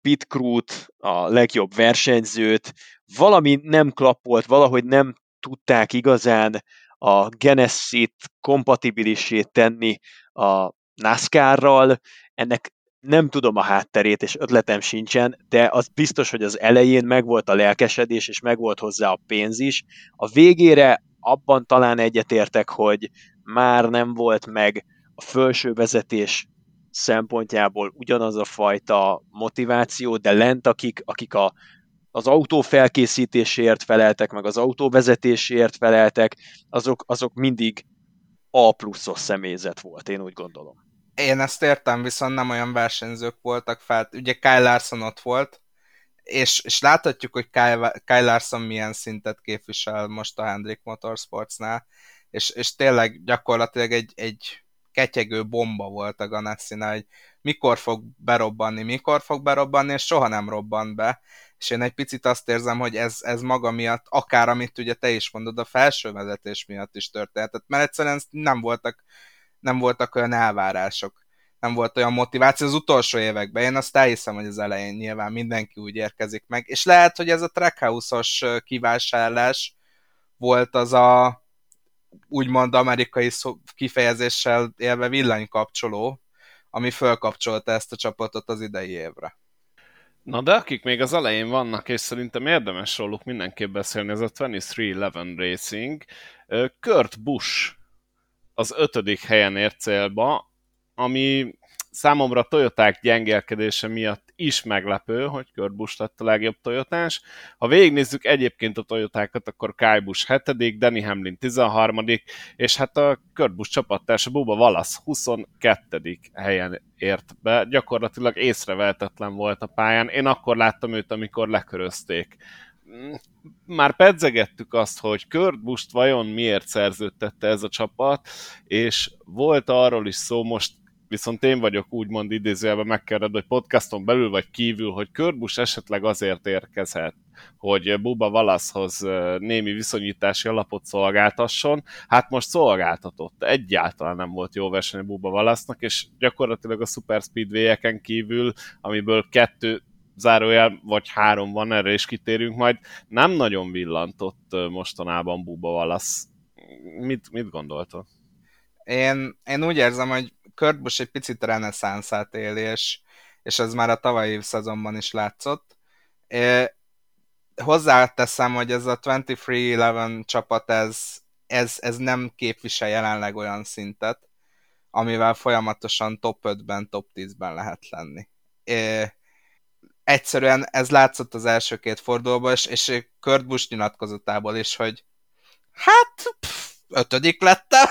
pit crew-t, a legjobb versenyzőt, valami nem klappolt, valahogy nem tudták igazán a Genesis-t kompatibilisét tenni a NASCAR-ral, ennek nem tudom a hátterét, és ötletem sincsen, de az biztos, hogy az elején megvolt a lelkesedés, és megvolt hozzá a pénz is. A végére abban talán egyetértek, hogy már nem volt meg a felső vezetés szempontjából ugyanaz a fajta motiváció, de lent akik, akik a, az autó felkészítésért feleltek, meg az autóvezetésért feleltek, azok, azok mindig A pluszos személyzet volt, én úgy gondolom. Én ezt értem, viszont nem olyan versenyzők voltak fel. Ugye Kyle Larson ott volt, és, és láthatjuk, hogy Kyle, Kyle Larson milyen szintet képvisel most a Hendrick Motorsportsnál, és, és tényleg gyakorlatilag egy, egy ketyegő bomba volt a ganassi hogy mikor fog berobbanni, mikor fog berobbanni, és soha nem robban be. És én egy picit azt érzem, hogy ez, ez maga miatt, akár amit ugye te is mondod, a felső vezetés miatt is történt. Mert egyszerűen nem voltak, nem voltak olyan elvárások nem volt olyan motiváció az utolsó években. Én azt elhiszem, hogy az elején nyilván mindenki úgy érkezik meg. És lehet, hogy ez a Trackhouse-os kivásárlás volt az a úgymond amerikai kifejezéssel élve villanykapcsoló, ami fölkapcsolta ezt a csapatot az idei évre. Na de akik még az elején vannak, és szerintem érdemes róluk mindenképp beszélni, ez a 2311 Racing. Kurt Busch az ötödik helyen ért célba, ami számomra a Toyoták gyengélkedése miatt is meglepő, hogy Kurt Busch lett a legjobb Toyotás. Ha végignézzük egyébként a Toyotákat, akkor Kyle Busch 7., Danny Hamlin 13., és hát a Kurt Busch csapattársa Bubba Wallace 22. helyen ért be. Gyakorlatilag észrevehetetlen volt a pályán. Én akkor láttam őt, amikor lekörözték már pedzegettük azt, hogy Kurt Busch vajon miért szerződtette ez a csapat, és volt arról is szó, most viszont én vagyok úgymond idézőjelben megkérdezve, hogy podcaston belül vagy kívül, hogy Kurt Busch esetleg azért érkezhet, hogy Buba Valaszhoz némi viszonyítási alapot szolgáltasson. Hát most szolgáltatott. Egyáltalán nem volt jó verseny Buba Valasznak, és gyakorlatilag a Super Speedway-eken kívül, amiből kettő zárójel, vagy három van, erre is kitérünk majd, nem nagyon villantott mostanában Buba Valasz. Mit, mit gondoltad? Én, én úgy érzem, hogy Kurt Busch egy picit reneszánszát éli, és, és ez már a tavalyi szezonban is látszott. É, hozzáteszem, hogy ez a 23-11 csapat, ez, ez, ez nem képvisel jelenleg olyan szintet, amivel folyamatosan top 5-ben, top 10-ben lehet lenni. É, egyszerűen ez látszott az első két fordulóban, és, és Kurt Busch nyilatkozatából is, hogy hát pff, ötödik lettem,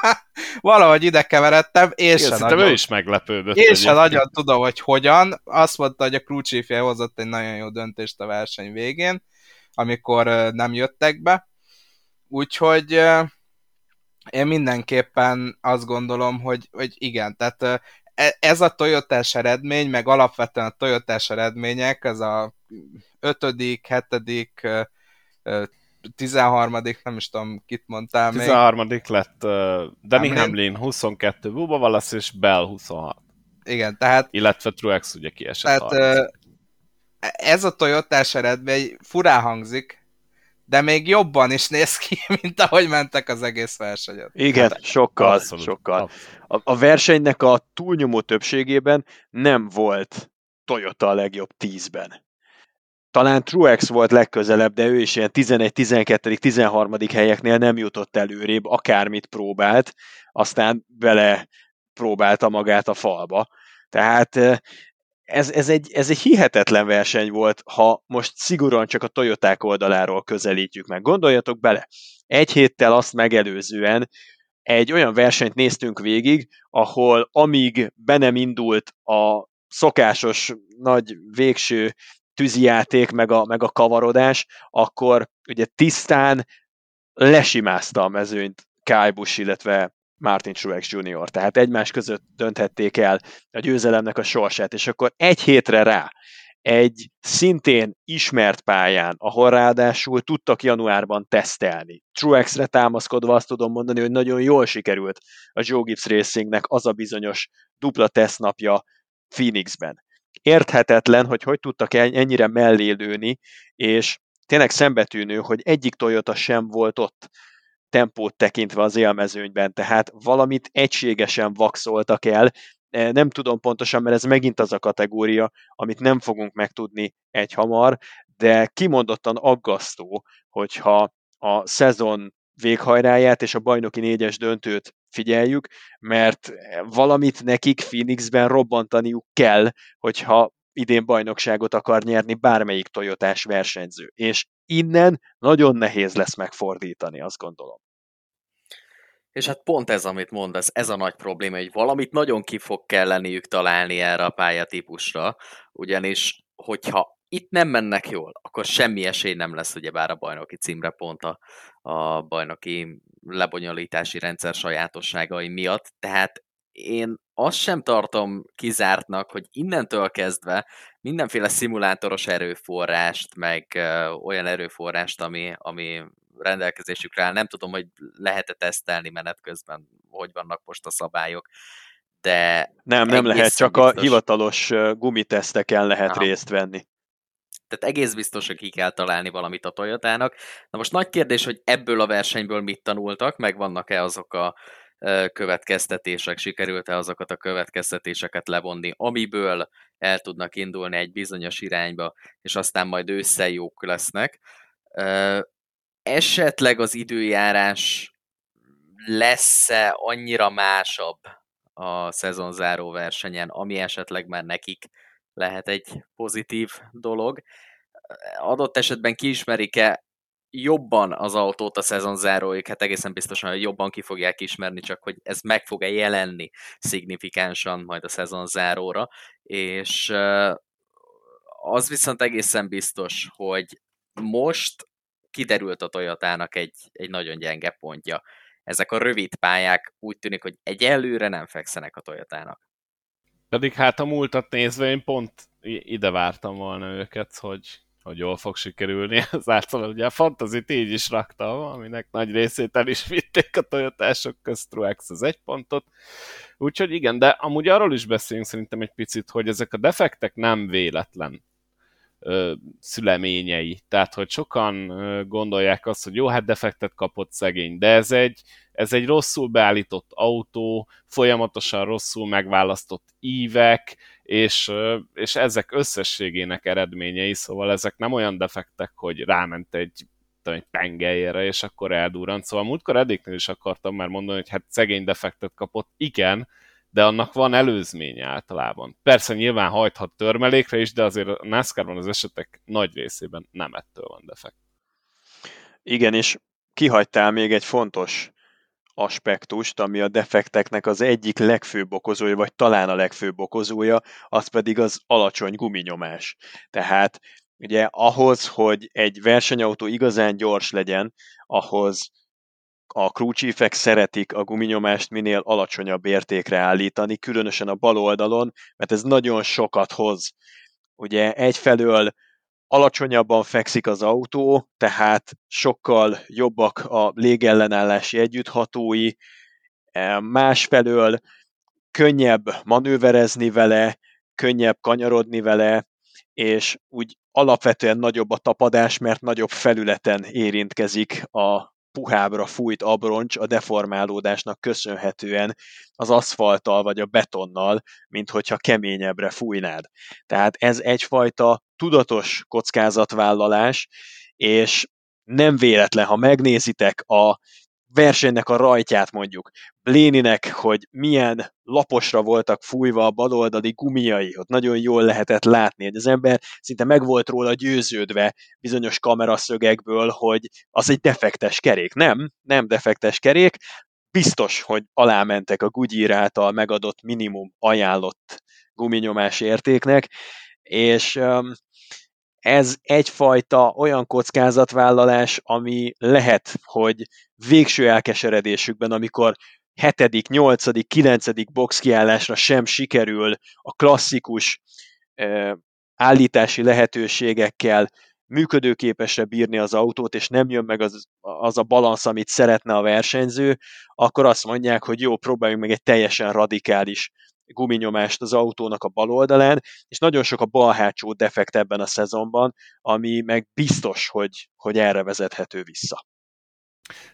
valahogy ide keveredtem, és sem nagyon, ő is meglepődött. Én sem nagyon tudom, hogy hogyan. Azt mondta, hogy a crew hozott egy nagyon jó döntést a verseny végén, amikor nem jöttek be. Úgyhogy én mindenképpen azt gondolom, hogy, hogy igen, tehát e, ez a Toyotás eredmény, meg alapvetően a Toyotás eredmények, ez a ötödik, hetedik, 13 nem is tudom, kit mondtál 13 még. lett uh, Danny Hamlin, Hamlin 22, Bubba Wallace és Bell 26. Igen, tehát... Illetve Truex ugye kiesett Tehát uh, ez a Toyotás eredmény furán hangzik, de még jobban is néz ki, mint ahogy mentek az egész versenyen. Igen, hát, sokkal, abszolút, sokkal. Abszolút. A, a versenynek a túlnyomó többségében nem volt Toyota a legjobb tízben talán Truex volt legközelebb, de ő is ilyen 11, 12, 13. helyeknél nem jutott előrébb, akármit próbált, aztán bele próbálta magát a falba. Tehát ez, ez, egy, ez egy hihetetlen verseny volt, ha most szigorúan csak a Toyoták oldaláról közelítjük meg. Gondoljatok bele, egy héttel azt megelőzően egy olyan versenyt néztünk végig, ahol amíg be nem indult a szokásos nagy végső tűzijáték, meg a, meg a kavarodás, akkor ugye tisztán lesimázta a mezőnyt Kyle Busch, illetve Martin Truex Jr. Tehát egymás között dönthették el a győzelemnek a sorsát, és akkor egy hétre rá egy szintén ismert pályán, ahol ráadásul tudtak januárban tesztelni. Truexre támaszkodva azt tudom mondani, hogy nagyon jól sikerült a Joe Gibbs Racingnek az a bizonyos dupla tesztnapja Phoenixben érthetetlen, hogy hogy tudtak ennyire mellé lőni, és tényleg szembetűnő, hogy egyik Toyota sem volt ott tempót tekintve az élmezőnyben, tehát valamit egységesen vaxoltak el, e, nem tudom pontosan, mert ez megint az a kategória, amit nem fogunk megtudni egy hamar, de kimondottan aggasztó, hogyha a szezon véghajráját és a bajnoki négyes döntőt figyeljük, mert valamit nekik Phoenixben robbantaniuk kell, hogyha idén bajnokságot akar nyerni bármelyik Toyotás versenyző. És innen nagyon nehéz lesz megfordítani, azt gondolom. És hát pont ez, amit mondasz, ez a nagy probléma, hogy valamit nagyon ki fog kelleniük találni erre a pályatípusra, ugyanis hogyha itt nem mennek jól, akkor semmi esély nem lesz ugyebár a bajnoki címre pont a, a bajnoki lebonyolítási rendszer sajátosságai miatt, tehát én azt sem tartom kizártnak, hogy innentől kezdve mindenféle szimulátoros erőforrást, meg olyan erőforrást, ami, ami rendelkezésükre áll, nem tudom, hogy lehet-e tesztelni menet közben, hogy vannak most a szabályok, de... Nem, nem lehet, csak biztos... a hivatalos gumiteszteken lehet Aha. részt venni tehát egész biztos, hogy ki kell találni valamit a Toyotának. Na most nagy kérdés, hogy ebből a versenyből mit tanultak, meg vannak-e azok a következtetések, sikerült-e azokat a következtetéseket levonni, amiből el tudnak indulni egy bizonyos irányba, és aztán majd ősszel jók lesznek. Esetleg az időjárás lesz-e annyira másabb a szezonzáró versenyen, ami esetleg már nekik lehet egy pozitív dolog. Adott esetben kiismerik-e jobban az autót a szezon záróig, hát egészen biztosan, hogy jobban ki fogják ismerni, csak hogy ez meg fog-e jelenni szignifikánsan majd a szezon záróra, és az viszont egészen biztos, hogy most kiderült a Toyotának egy, egy nagyon gyenge pontja. Ezek a rövid pályák úgy tűnik, hogy egyelőre nem fekszenek a Toyotának. Pedig hát a múltat nézve én pont ide vártam volna őket, hogy, hogy jól fog sikerülni. Ezáltal ugye a fantasy így is raktam, aminek nagy részét el is vitték a Toyotások közt Truex az egy pontot. Úgyhogy igen, de amúgy arról is beszélünk szerintem egy picit, hogy ezek a defektek nem véletlen szüleményei. Tehát, hogy sokan gondolják azt, hogy jó, hát defektet kapott szegény, de ez egy, ez egy rosszul beállított autó, folyamatosan rosszul megválasztott ívek, és, és ezek összességének eredményei, szóval ezek nem olyan defektek, hogy ráment egy egy pengelyére, és akkor eldurrant. Szóval múltkor edéknél is akartam már mondani, hogy hát szegény defektet kapott. Igen, de annak van előzménye általában. Persze nyilván hajthat törmelékre is, de azért a NASCAR-ban az esetek nagy részében nem ettől van defekt. Igen, és kihagytál még egy fontos aspektust, ami a defekteknek az egyik legfőbb okozója, vagy talán a legfőbb okozója, az pedig az alacsony guminyomás. Tehát ugye ahhoz, hogy egy versenyautó igazán gyors legyen, ahhoz a crew chiefek szeretik a guminyomást minél alacsonyabb értékre állítani, különösen a bal oldalon, mert ez nagyon sokat hoz. Ugye egyfelől alacsonyabban fekszik az autó, tehát sokkal jobbak a légellenállási együtthatói, e, másfelől könnyebb manőverezni vele, könnyebb kanyarodni vele, és úgy alapvetően nagyobb a tapadás, mert nagyobb felületen érintkezik a puhábra fújt abroncs a deformálódásnak köszönhetően az aszfalttal vagy a betonnal, mint hogyha keményebbre fújnád. Tehát ez egyfajta tudatos kockázatvállalás, és nem véletlen, ha megnézitek a versenynek a rajtját mondjuk, Bléninek, hogy milyen laposra voltak fújva a baloldali gumiai, ott nagyon jól lehetett látni, hogy az ember szinte meg volt róla győződve bizonyos kameraszögekből, hogy az egy defektes kerék. Nem, nem defektes kerék, biztos, hogy alámentek a Goodyear által megadott minimum ajánlott guminyomás értéknek, és um, ez egyfajta olyan kockázatvállalás, ami lehet, hogy végső elkeseredésükben, amikor hetedik, nyolcadik, kilencedik box kiállásra sem sikerül a klasszikus e, állítási lehetőségekkel működőképesre bírni az autót, és nem jön meg az, az a balansz, amit szeretne a versenyző, akkor azt mondják, hogy jó, próbáljunk meg egy teljesen radikális guminyomást az autónak a bal oldalán, és nagyon sok a bal hátsó defekt ebben a szezonban, ami meg biztos, hogy, hogy erre vezethető vissza.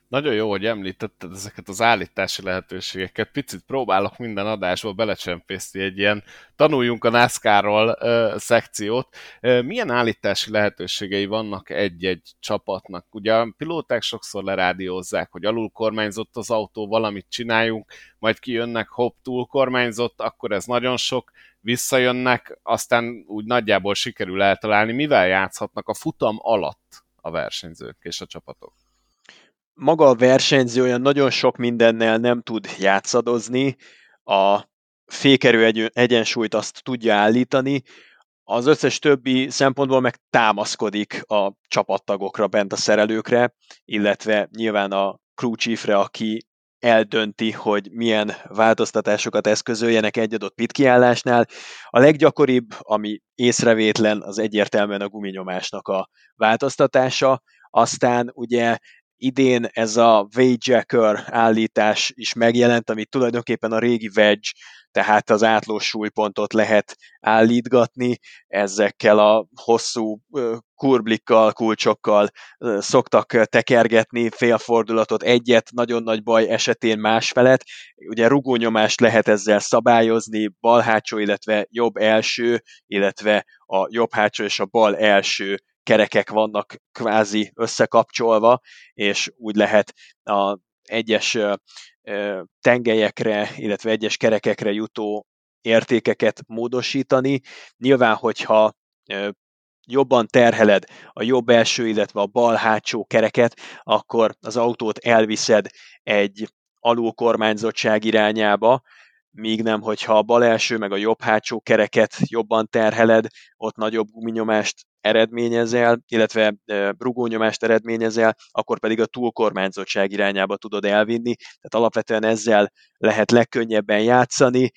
Nagyon jó, hogy említetted ezeket az állítási lehetőségeket. Picit próbálok minden adásba belecsempészni egy ilyen tanuljunk a NASCAR-ról szekciót. Milyen állítási lehetőségei vannak egy-egy csapatnak? Ugye a pilóták sokszor lerádiózzák, hogy alul kormányzott az autó, valamit csináljunk, majd kijönnek, hopp, túl kormányzott, akkor ez nagyon sok, visszajönnek, aztán úgy nagyjából sikerül eltalálni, mivel játszhatnak a futam alatt a versenyzők és a csapatok maga a versenyző olyan nagyon sok mindennel nem tud játszadozni, a fékerő egyensúlyt azt tudja állítani, az összes többi szempontból meg támaszkodik a csapattagokra, bent a szerelőkre, illetve nyilván a crew chiefre, aki eldönti, hogy milyen változtatásokat eszközöljenek egy adott pitkiállásnál. A leggyakoribb, ami észrevétlen, az egyértelműen a guminyomásnak a változtatása, aztán ugye idén ez a Wayjacker állítás is megjelent, amit tulajdonképpen a régi Wedge, tehát az átlós súlypontot lehet állítgatni, ezekkel a hosszú kurblikkal, kulcsokkal szoktak tekergetni félfordulatot egyet, nagyon nagy baj esetén másfelet. Ugye rugónyomást lehet ezzel szabályozni, bal hátsó, illetve jobb első, illetve a jobb hátsó és a bal első kerekek vannak kvázi összekapcsolva, és úgy lehet a egyes tengelyekre, illetve egyes kerekekre jutó értékeket módosítani. Nyilván, hogyha jobban terheled a jobb első, illetve a bal hátsó kereket, akkor az autót elviszed egy alulkormányzottság irányába, míg nem, hogyha a bal első meg a jobb hátsó kereket jobban terheled, ott nagyobb guminyomást eredményezel, illetve rugónyomást eredményezel, akkor pedig a túlkormányzottság irányába tudod elvinni, tehát alapvetően ezzel lehet legkönnyebben játszani,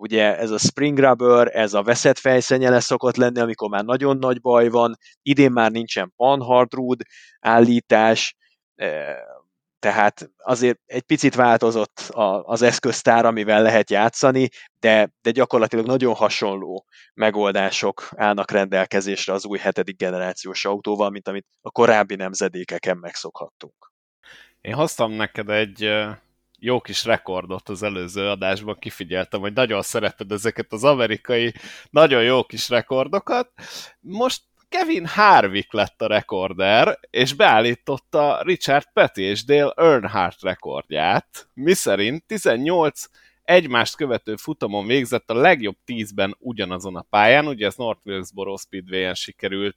ugye ez a spring rubber, ez a veszett fejszenyele szokott lenni, amikor már nagyon nagy baj van, idén már nincsen panhard rúd állítás, tehát azért egy picit változott az eszköztár, amivel lehet játszani, de, de gyakorlatilag nagyon hasonló megoldások állnak rendelkezésre az új hetedik generációs autóval, mint amit a korábbi nemzedékeken megszokhattunk. Én hoztam neked egy jó kis rekordot az előző adásban, kifigyeltem, hogy nagyon szereted ezeket az amerikai nagyon jó kis rekordokat. Most Kevin Harvick lett a rekorder, és beállította Richard Petty és Dale Earnhardt rekordját, miszerint 18 egymást követő futamon végzett a legjobb tízben ugyanazon a pályán, ugye ez North Wilkesboro Speedway-en sikerült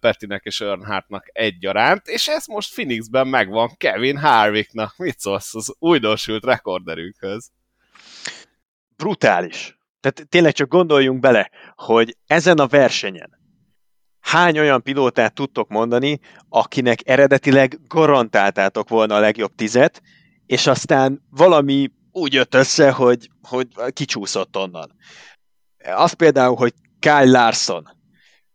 Petinek és Earnhardtnak egyaránt, és ez most Phoenixben megvan Kevin Harvicknak. Mit szólsz az újdonsült rekorderünkhöz? Brutális. Tehát tényleg csak gondoljunk bele, hogy ezen a versenyen hány olyan pilótát tudtok mondani, akinek eredetileg garantáltátok volna a legjobb tizet, és aztán valami úgy jött össze, hogy, hogy kicsúszott onnan. Az például, hogy Kyle Larson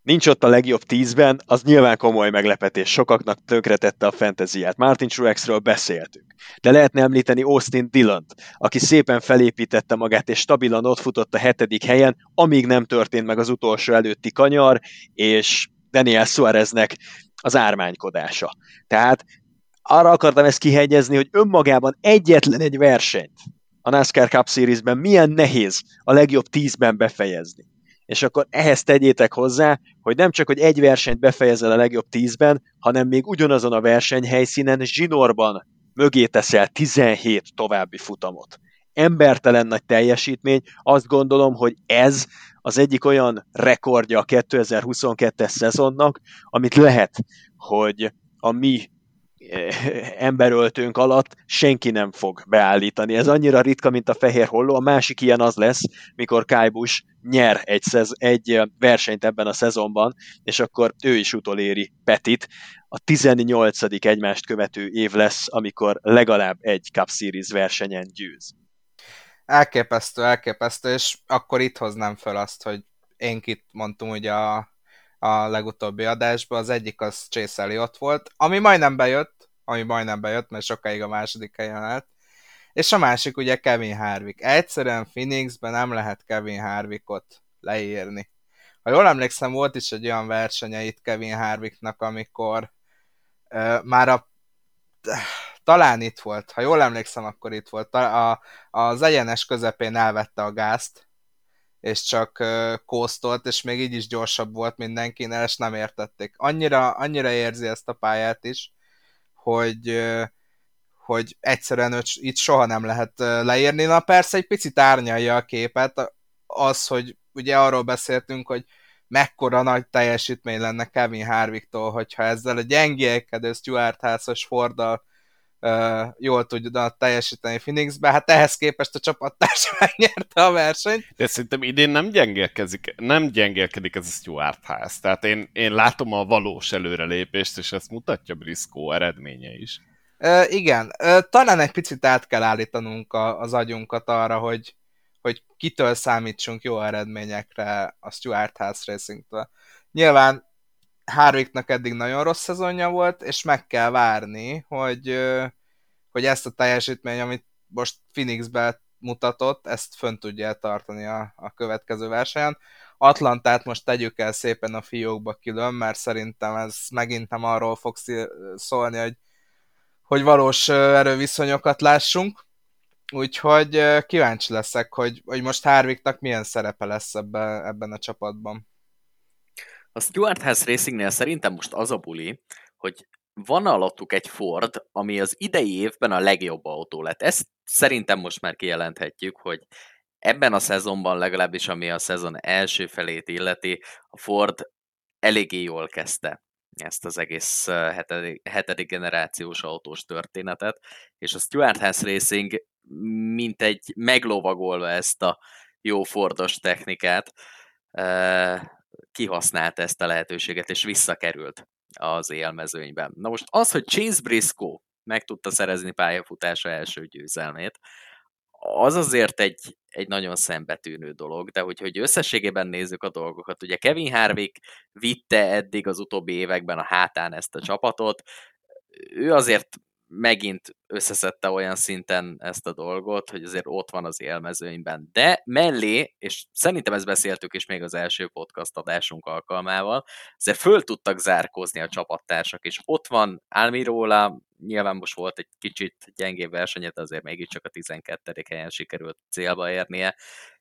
nincs ott a legjobb tízben, az nyilván komoly meglepetés. Sokaknak tönkretette a fantasyát. Martin Truexről beszéltünk. De lehetne említeni Austin dillon aki szépen felépítette magát, és stabilan ott futott a hetedik helyen, amíg nem történt meg az utolsó előtti kanyar, és Daniel Suareznek az ármánykodása. Tehát arra akartam ezt kihegyezni, hogy önmagában egyetlen egy versenyt a NASCAR Cup Series-ben milyen nehéz a legjobb tízben befejezni. És akkor ehhez tegyétek hozzá, hogy nem csak, hogy egy versenyt befejezel a legjobb tízben, hanem még ugyanazon a versenyhelyszínen zsinorban mögé teszel 17 további futamot. Embertelen nagy teljesítmény, azt gondolom, hogy ez az egyik olyan rekordja a 2022-es szezonnak, amit lehet, hogy a mi emberöltőnk alatt senki nem fog beállítani. Ez annyira ritka, mint a fehér holló. A másik ilyen az lesz, mikor Busch nyer egy, szez- egy versenyt ebben a szezonban, és akkor ő is utoléri Petit. A 18. egymást követő év lesz, amikor legalább egy Cup Series versenyen győz. Elképesztő, elképesztő, és akkor itt hoznám fel azt, hogy én kit mondtam ugye a, a legutóbbi adásban, az egyik az Chase ott volt, ami majdnem bejött, ami majdnem bejött, mert sokáig a második helyen állt, és a másik ugye Kevin Harvick. Egyszerűen Phoenixben nem lehet Kevin Harvickot leírni. Ha jól emlékszem, volt is egy olyan versenye itt Kevin Harvicknak, amikor uh, már a talán itt volt, ha jól emlékszem, akkor itt volt. A, a, az egyenes közepén elvette a gázt, és csak kósztolt, és még így is gyorsabb volt mindenkinél, és nem értették. Annyira, annyira érzi ezt a pályát is, hogy hogy egyszerűen itt soha nem lehet leírni. Na persze egy picit árnyalja a képet az, hogy ugye arról beszéltünk, hogy mekkora nagy teljesítmény lenne Kevin Harvicktól, hogyha ezzel a gyengélkedő Stuart házas Forddal uh, jól tudja teljesíteni Phoenixbe, hát ehhez képest a csapattárs megnyerte a versenyt. De szerintem idén nem gyengélkedik, nem gyengélkedik ez a Stuart ház. Tehát én, én látom a valós előrelépést, és ezt mutatja Briscoe eredménye is. Uh, igen, uh, talán egy picit át kell állítanunk a, az agyunkat arra, hogy, hogy kitől számítsunk jó eredményekre a Stuart House Racing-től. Nyilván Harvicknak eddig nagyon rossz szezonja volt, és meg kell várni, hogy, hogy ezt a teljesítmény, amit most Phoenixbe mutatott, ezt fönn tudja tartani a, a következő versenyen. Atlantát most tegyük el szépen a fiókba külön, mert szerintem ez megint nem arról fog szólni, hogy, hogy valós erőviszonyokat lássunk. Úgyhogy kíváncsi leszek, hogy, hogy most Harvicknak milyen szerepe lesz ebben, ebben a csapatban. A Stuart House Racingnél szerintem most az a buli, hogy van alattuk egy Ford, ami az idei évben a legjobb autó lett. Ezt szerintem most már kijelenthetjük, hogy ebben a szezonban legalábbis, ami a szezon első felét illeti, a Ford eléggé jól kezdte ezt az egész hetedik, hetedik generációs autós történetet, és a Stuart House Racing mint egy meglovagolva ezt a jó Fordos technikát, kihasználta ezt a lehetőséget, és visszakerült az élmezőnyben. Na most az, hogy Chase Briscoe meg tudta szerezni pályafutása első győzelmét, az azért egy, egy nagyon szembetűnő dolog, de hogy, hogy összességében nézzük a dolgokat, ugye Kevin Harvick vitte eddig az utóbbi években a hátán ezt a csapatot, ő azért megint összeszedte olyan szinten ezt a dolgot, hogy azért ott van az élmezőnyben. De mellé, és szerintem ezt beszéltük is még az első podcast adásunk alkalmával, azért föl tudtak zárkózni a csapattársak, és ott van Almirola, nyilván most volt egy kicsit gyengébb versenyet, azért mégiscsak a 12. helyen sikerült célba érnie.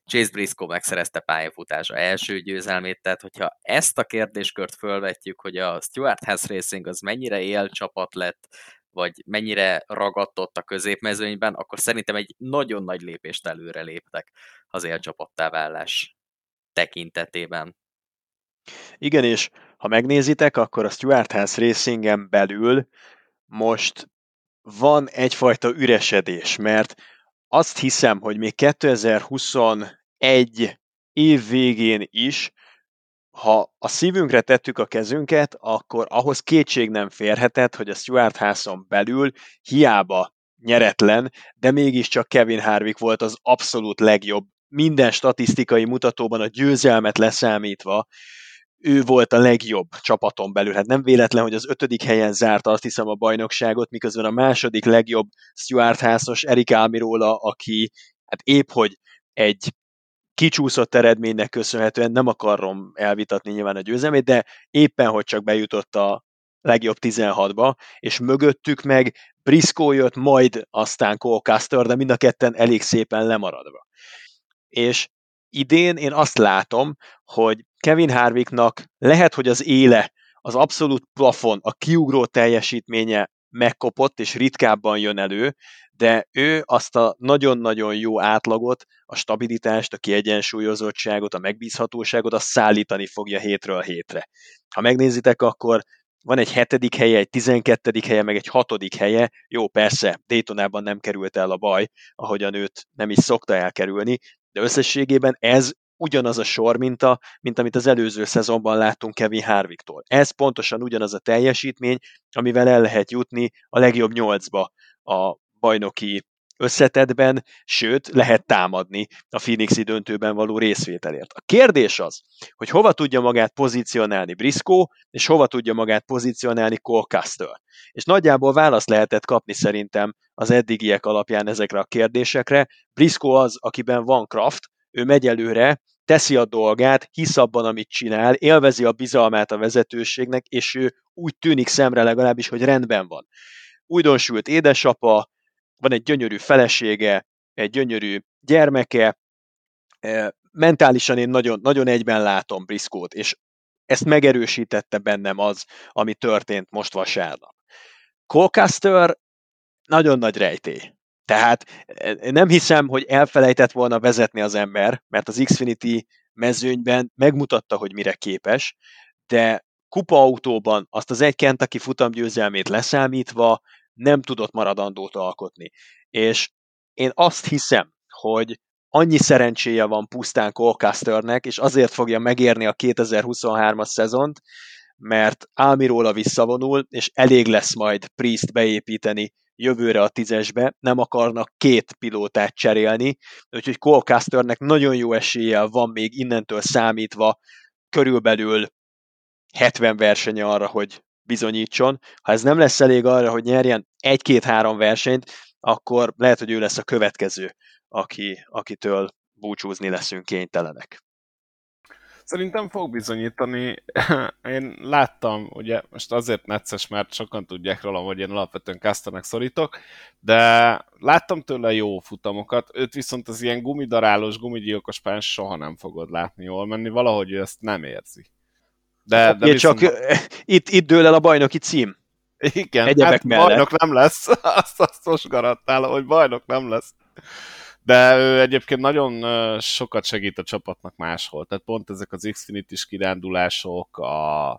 Chase Briscoe megszerezte pályafutása első győzelmét, tehát hogyha ezt a kérdéskört fölvetjük, hogy a Stuart House Racing az mennyire él csapat lett, vagy mennyire ragadtott a középmezőnyben, akkor szerintem egy nagyon nagy lépést előre léptek az élcsapattá válás tekintetében. Igen, és ha megnézitek, akkor a Stuart House Racingen belül most van egyfajta üresedés, mert azt hiszem, hogy még 2021 év végén is ha a szívünkre tettük a kezünket, akkor ahhoz kétség nem férhetett, hogy a Stuart Hászon belül hiába nyeretlen, de mégiscsak Kevin Harvick volt az abszolút legjobb minden statisztikai mutatóban a győzelmet leszámítva, ő volt a legjobb csapaton belül. Hát nem véletlen, hogy az ötödik helyen zárt azt hiszem a bajnokságot, miközben a második legjobb Stuart Házos Erik Almirola, aki hát épp hogy egy kicsúszott eredménynek köszönhetően nem akarom elvitatni nyilván a győzelmét, de éppen, hogy csak bejutott a legjobb 16-ba, és mögöttük meg Briscoe jött, majd aztán Cole Custer, de mind a ketten elég szépen lemaradva. És idén én azt látom, hogy Kevin Harvicknak lehet, hogy az éle, az abszolút plafon, a kiugró teljesítménye megkopott, és ritkábban jön elő, de ő azt a nagyon-nagyon jó átlagot, a stabilitást, a kiegyensúlyozottságot, a megbízhatóságot, azt szállítani fogja hétről hétre. Ha megnézitek, akkor van egy hetedik helye, egy tizenkettedik helye, meg egy hatodik helye. Jó, persze, Daytonában nem került el a baj, ahogyan őt nem is szokta elkerülni, de összességében ez ugyanaz a sor minta, mint amit az előző szezonban láttunk Kevin Harvicktól. Ez pontosan ugyanaz a teljesítmény, amivel el lehet jutni a legjobb nyolcba a bajnoki összetetben, sőt, lehet támadni a Phoenixi döntőben való részvételért. A kérdés az, hogy hova tudja magát pozícionálni Briscoe, és hova tudja magát pozícionálni Cole Custer. És nagyjából választ lehetett kapni szerintem az eddigiek alapján ezekre a kérdésekre. Briscoe az, akiben van Kraft, ő megy előre, teszi a dolgát, hisz abban, amit csinál, élvezi a bizalmát a vezetőségnek, és ő úgy tűnik szemre legalábbis, hogy rendben van. Újdonsült édesapa, van egy gyönyörű felesége, egy gyönyörű gyermeke, e, mentálisan én nagyon, nagyon egyben látom Briskót, és ezt megerősítette bennem az, ami történt most vasárnap. Colcaster nagyon nagy rejtély. Tehát e, nem hiszem, hogy elfelejtett volna vezetni az ember, mert az Xfinity mezőnyben megmutatta, hogy mire képes, de kupaautóban azt az egy Kentucky futamgyőzelmét leszámítva nem tudott maradandót alkotni. És én azt hiszem, hogy annyi szerencséje van pusztán Colcasternek, és azért fogja megérni a 2023-as szezont, mert Almirola visszavonul, és elég lesz majd Priest beépíteni jövőre a tízesbe, nem akarnak két pilótát cserélni, úgyhogy Colcasternek nagyon jó eséllyel van még innentől számítva körülbelül 70 versenye arra, hogy bizonyítson. Ha ez nem lesz elég arra, hogy nyerjen egy-két-három versenyt, akkor lehet, hogy ő lesz a következő, aki, akitől búcsúzni leszünk kénytelenek. Szerintem fog bizonyítani. Én láttam, ugye most azért necces, mert sokan tudják róla, hogy én alapvetően Casternek szorítok, de láttam tőle jó futamokat, őt viszont az ilyen gumidarálós, gumigyilkos pályán soha nem fogod látni jól menni, valahogy ő ezt nem érzi. De, de viszont... csak itt, itt dől el a bajnoki cím. Igen, Egyebek hát mellett. bajnok nem lesz. Azt, azt most garantálom, hogy bajnok nem lesz. De ő egyébként nagyon sokat segít a csapatnak máshol. Tehát pont ezek az Xfinity-s kirándulások, a,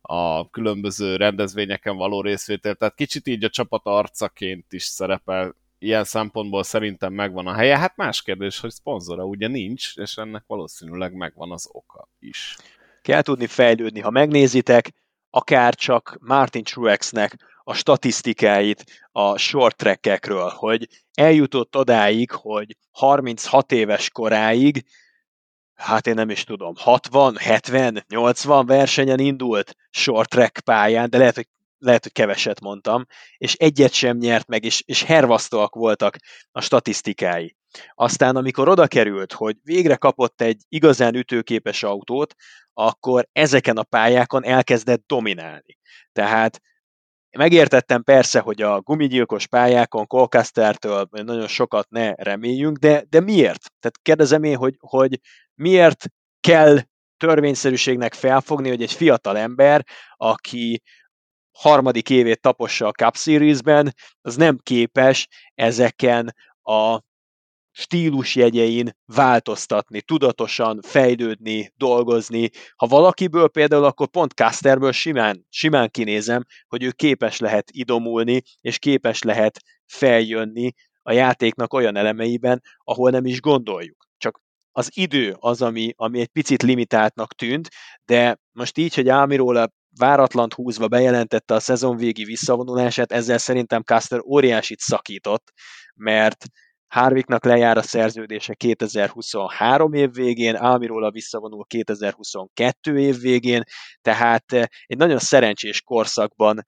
a különböző rendezvényeken való részvétel, tehát kicsit így a csapat arcaként is szerepel. Ilyen szempontból szerintem megvan a helye. Hát más kérdés, hogy szponzora ugye nincs, és ennek valószínűleg megvan az oka is. Kell tudni fejlődni. Ha megnézitek, akár csak Martin Truexnek a statisztikáit a short trackekről, hogy eljutott odáig, hogy 36 éves koráig, hát én nem is tudom, 60, 70, 80 versenyen indult short track pályán, de lehet, hogy lehet, hogy keveset mondtam, és egyet sem nyert meg, és, és hervasztóak voltak a statisztikái. Aztán, amikor oda került, hogy végre kapott egy igazán ütőképes autót, akkor ezeken a pályákon elkezdett dominálni. Tehát Megértettem persze, hogy a gumigyilkos pályákon Colcastertől nagyon sokat ne reméljünk, de, de miért? Tehát kérdezem én, hogy, hogy miért kell törvényszerűségnek felfogni, hogy egy fiatal ember, aki harmadik évét tapossa a Cup Series-ben, az nem képes ezeken a stílusjegyein változtatni, tudatosan fejlődni, dolgozni. Ha valakiből például, akkor pont Casterből simán, simán kinézem, hogy ő képes lehet idomulni, és képes lehet feljönni a játéknak olyan elemeiben, ahol nem is gondoljuk. Csak az idő az, ami, ami egy picit limitáltnak tűnt, de most így, hogy Ámiról váratlant húzva bejelentette a szezon végi visszavonulását, ezzel szerintem Caster óriásit szakított, mert Harvicknak lejár a szerződése 2023 év végén, Almirola visszavonul 2022 év végén, tehát eh, egy nagyon szerencsés korszakban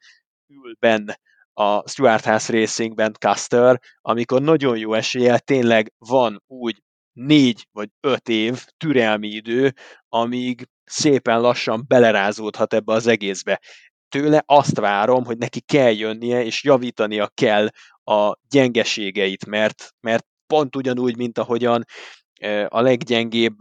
ül benne a Stuart House Racingben Custer, amikor nagyon jó eséllyel tényleg van úgy négy vagy öt év türelmi idő, amíg szépen lassan belerázódhat ebbe az egészbe. Tőle azt várom, hogy neki kell jönnie, és javítania kell a gyengeségeit, mert, mert pont ugyanúgy, mint ahogyan a leggyengébb,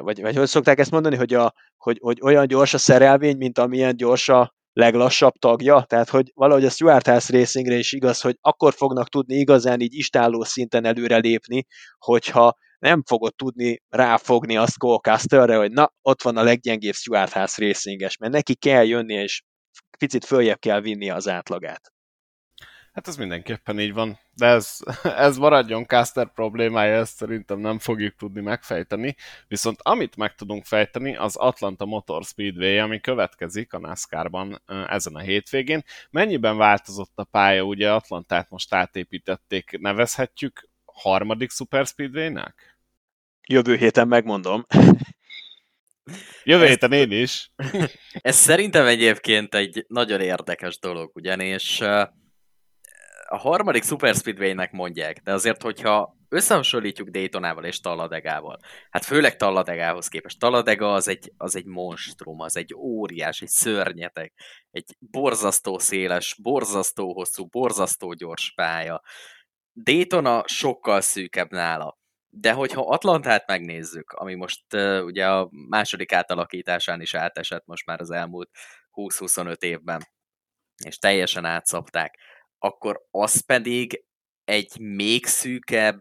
vagy, vagy hogy szokták ezt mondani, hogy, a, hogy, hogy olyan gyors a szerelvény, mint amilyen gyors a leglassabb tagja, tehát hogy valahogy a Stuart House Racingre is igaz, hogy akkor fognak tudni igazán így istálló szinten előrelépni, hogyha nem fogod tudni ráfogni azt Cole hogy na, ott van a leggyengébb Stuart House Racinges, mert neki kell jönni, és picit följebb kell vinni az átlagát. Hát ez mindenképpen így van, de ez, ez maradjon Caster problémája, ezt szerintem nem fogjuk tudni megfejteni. Viszont amit meg tudunk fejteni, az Atlanta Motor Speedway, ami következik a NASCAR-ban ezen a hétvégén. Mennyiben változott a pálya? Ugye Atlantát most átépítették, nevezhetjük harmadik Super Speedway-nek? Jövő héten megmondom. Jövő héten én is. Ez szerintem egyébként egy nagyon érdekes dolog, ugyanis a harmadik Super Speedway-nek mondják, de azért, hogyha összehasonlítjuk Daytonával és Talladegával, hát főleg Talladegához képest, Talladega az egy, az egy monstrum, az egy óriás, egy szörnyetek, egy borzasztó széles, borzasztó hosszú, borzasztó gyors pálya. Daytona sokkal szűkebb nála. De hogyha Atlantát megnézzük, ami most uh, ugye a második átalakításán is átesett most már az elmúlt 20-25 évben, és teljesen átszapták, akkor az pedig egy még szűkebb,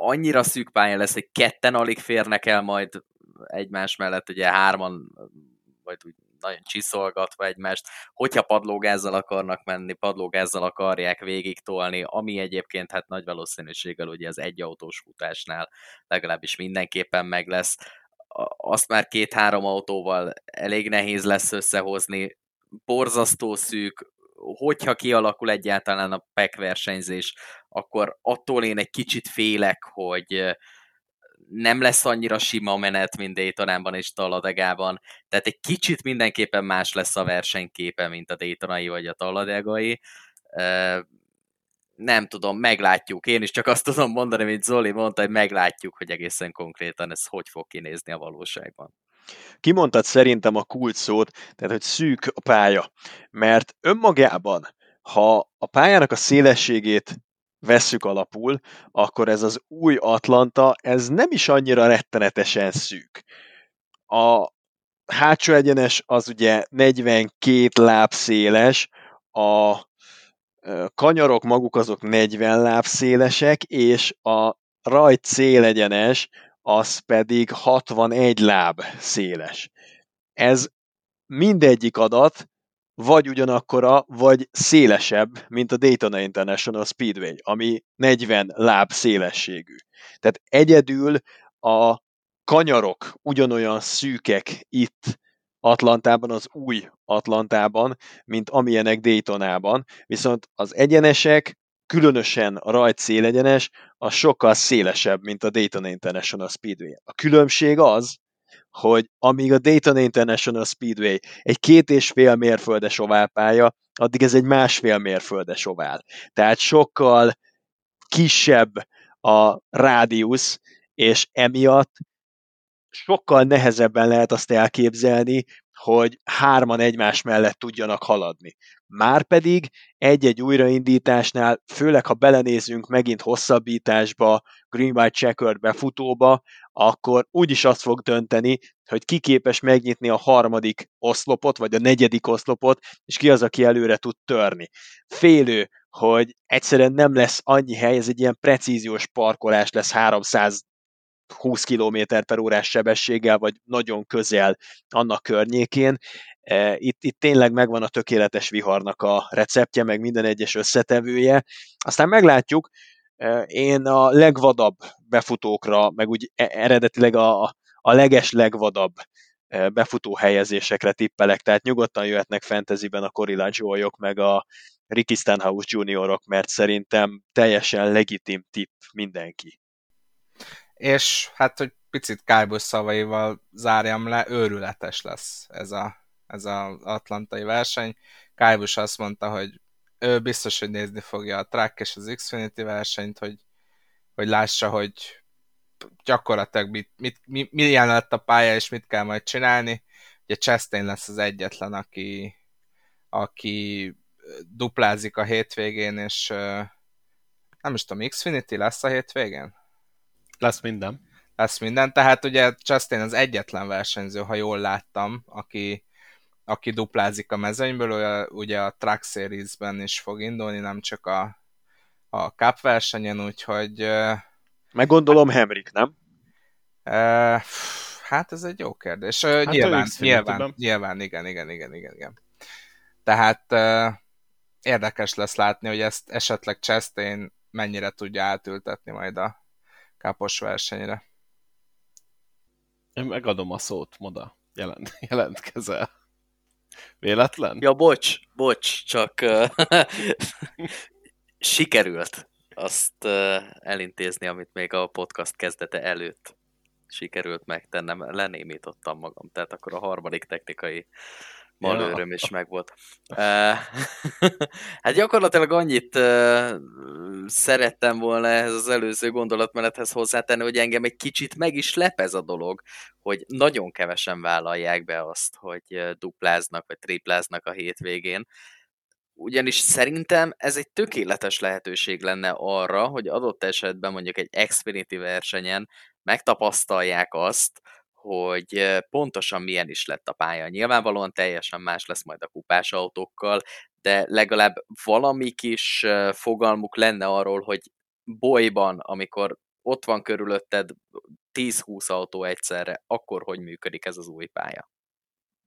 annyira szűk pálya lesz, hogy ketten alig férnek el majd egymás mellett, ugye hárman, vagy úgy nagyon csiszolgatva egymást, hogyha padlógázzal akarnak menni, padlógázzal akarják végig tolni, ami egyébként hát nagy valószínűséggel ugye az egyautós futásnál legalábbis mindenképpen meg lesz. Azt már két-három autóval elég nehéz lesz összehozni, borzasztó szűk, hogyha kialakul egyáltalán a PEC versenyzés, akkor attól én egy kicsit félek, hogy nem lesz annyira sima menet, mint Daytonában és Talladegában, tehát egy kicsit mindenképpen más lesz a versenyképe, mint a Daytonai vagy a Talladegai. Nem tudom, meglátjuk. Én is csak azt tudom mondani, mint Zoli mondta, hogy meglátjuk, hogy egészen konkrétan ez hogy fog kinézni a valóságban. Kimondtad szerintem a kult szót, tehát hogy szűk a pálya, mert önmagában, ha a pályának a szélességét vesszük alapul, akkor ez az új Atlanta, ez nem is annyira rettenetesen szűk. A hátsó egyenes az ugye 42 láb széles, a kanyarok maguk azok 40 láb szélesek, és a rajt célegyenes az pedig 61 láb széles. Ez mindegyik adat vagy ugyanakkora, vagy szélesebb, mint a Daytona International Speedway, ami 40 láb szélességű. Tehát egyedül a kanyarok ugyanolyan szűkek itt Atlantában, az új Atlantában, mint amilyenek Daytonában, viszont az egyenesek, különösen a rajt szélegyenes, az sokkal szélesebb, mint a Dayton International Speedway. A különbség az, hogy amíg a Dayton International Speedway egy két és fél mérföldes oválpálya, addig ez egy másfél mérföldes ovál. Tehát sokkal kisebb a rádiusz, és emiatt sokkal nehezebben lehet azt elképzelni, hogy hárman egymás mellett tudjanak haladni. Márpedig egy-egy újraindításnál, főleg ha belenézünk megint hosszabbításba, Green White Checkered befutóba, akkor úgyis azt fog dönteni, hogy ki képes megnyitni a harmadik oszlopot, vagy a negyedik oszlopot, és ki az, aki előre tud törni. Félő, hogy egyszerűen nem lesz annyi hely, ez egy ilyen precíziós parkolás lesz 300 20 km per órás sebességgel, vagy nagyon közel annak környékén. E, itt, itt tényleg megvan a tökéletes viharnak a receptje, meg minden egyes összetevője. Aztán meglátjuk, e, én a legvadabb befutókra, meg úgy e, eredetileg a, a leges legvadabb befutó helyezésekre tippelek, tehát nyugodtan jöhetnek fantasyben a Corilla joe meg a Ricky Stenhouse juniorok, mert szerintem teljesen legitim tipp mindenki és hát, hogy picit Kálbusz szavaival zárjam le, őrületes lesz ez a, ez az atlantai verseny. Kálbusz azt mondta, hogy ő biztos, hogy nézni fogja a track és az Xfinity versenyt, hogy, hogy lássa, hogy gyakorlatilag mit, mit, mi, milyen lett a pálya, és mit kell majd csinálni. Ugye Chastain lesz az egyetlen, aki, aki duplázik a hétvégén, és nem is tudom, Xfinity lesz a hétvégén? Lesz minden. Lesz minden, tehát ugye Justin az egyetlen versenyző, ha jól láttam, aki, aki duplázik a mezőnyből, ugye a Truck Series-ben is fog indulni, nem csak a, a Cup versenyen, úgyhogy... Meggondolom Henrik, nem? Hát ez egy jó kérdés. Hát nyilván, nyilván, nyilván, igen, igen, igen, igen, igen. Tehát érdekes lesz látni, hogy ezt esetleg Chastain mennyire tudja átültetni majd a, kápos versenyre. Én megadom a szót, Moda. Jelent, jelentkezel. Véletlen? Ja, bocs, bocs, csak sikerült azt elintézni, amit még a podcast kezdete előtt sikerült megtennem, lenémítottam magam, tehát akkor a harmadik technikai malőröm is megvolt. hát gyakorlatilag annyit szerettem volna ehhez az előző gondolatmenethez hozzátenni, hogy engem egy kicsit meg is lep ez a dolog, hogy nagyon kevesen vállalják be azt, hogy dupláznak vagy tripláznak a hétvégén, ugyanis szerintem ez egy tökéletes lehetőség lenne arra, hogy adott esetben mondjuk egy Xfinity versenyen megtapasztalják azt, hogy pontosan milyen is lett a pálya. Nyilvánvalóan teljesen más lesz majd a kupás autókkal, de legalább valami kis fogalmuk lenne arról, hogy bolyban, amikor ott van körülötted 10-20 autó egyszerre, akkor hogy működik ez az új pálya?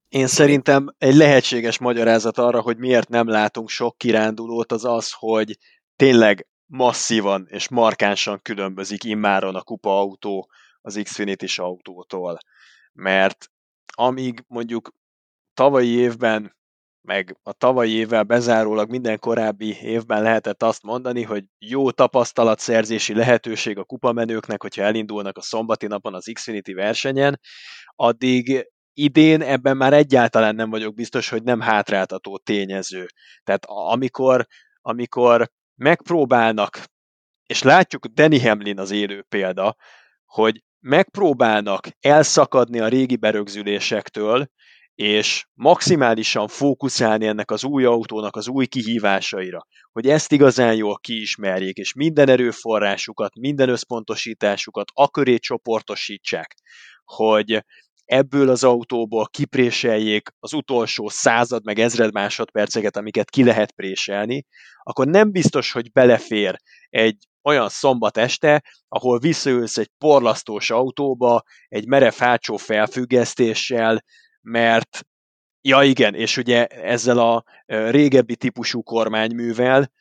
Én szerintem egy lehetséges magyarázat arra, hogy miért nem látunk sok kirándulót, az az, hogy tényleg masszívan és markánsan különbözik immáron a kupa autó az Xfinity-s autótól. Mert amíg mondjuk tavalyi évben, meg a tavalyi évvel bezárólag minden korábbi évben lehetett azt mondani, hogy jó tapasztalatszerzési lehetőség a kupamenőknek, hogyha elindulnak a szombati napon az Xfinity versenyen, addig idén ebben már egyáltalán nem vagyok biztos, hogy nem hátráltató tényező. Tehát amikor, amikor megpróbálnak, és látjuk Danny Hamlin az élő példa, hogy megpróbálnak elszakadni a régi berögzülésektől, és maximálisan fókuszálni ennek az új autónak az új kihívásaira, hogy ezt igazán jól kiismerjék, és minden erőforrásukat, minden összpontosításukat aköré csoportosítsák, hogy ebből az autóból kipréseljék az utolsó század meg ezred másodperceket, amiket ki lehet préselni, akkor nem biztos, hogy belefér egy olyan szombat este, ahol visszaülsz egy porlasztós autóba, egy merev hátsó felfüggesztéssel, mert ja igen, és ugye ezzel a régebbi típusú kormányművel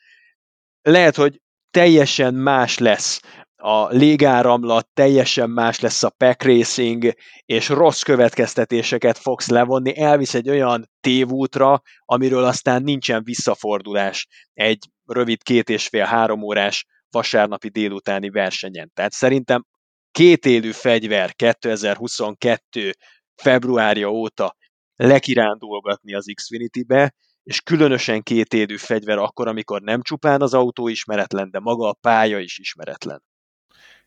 lehet, hogy teljesen más lesz a légáramlat, teljesen más lesz a pack racing, és rossz következtetéseket fogsz levonni, elvisz egy olyan tévútra, amiről aztán nincsen visszafordulás. Egy rövid két és fél-három órás vasárnapi délutáni versenyen. Tehát szerintem két élő fegyver 2022 februárja óta lekirándulgatni az Xfinity-be, és különösen kétélű fegyver akkor, amikor nem csupán az autó ismeretlen, de maga a pálya is ismeretlen.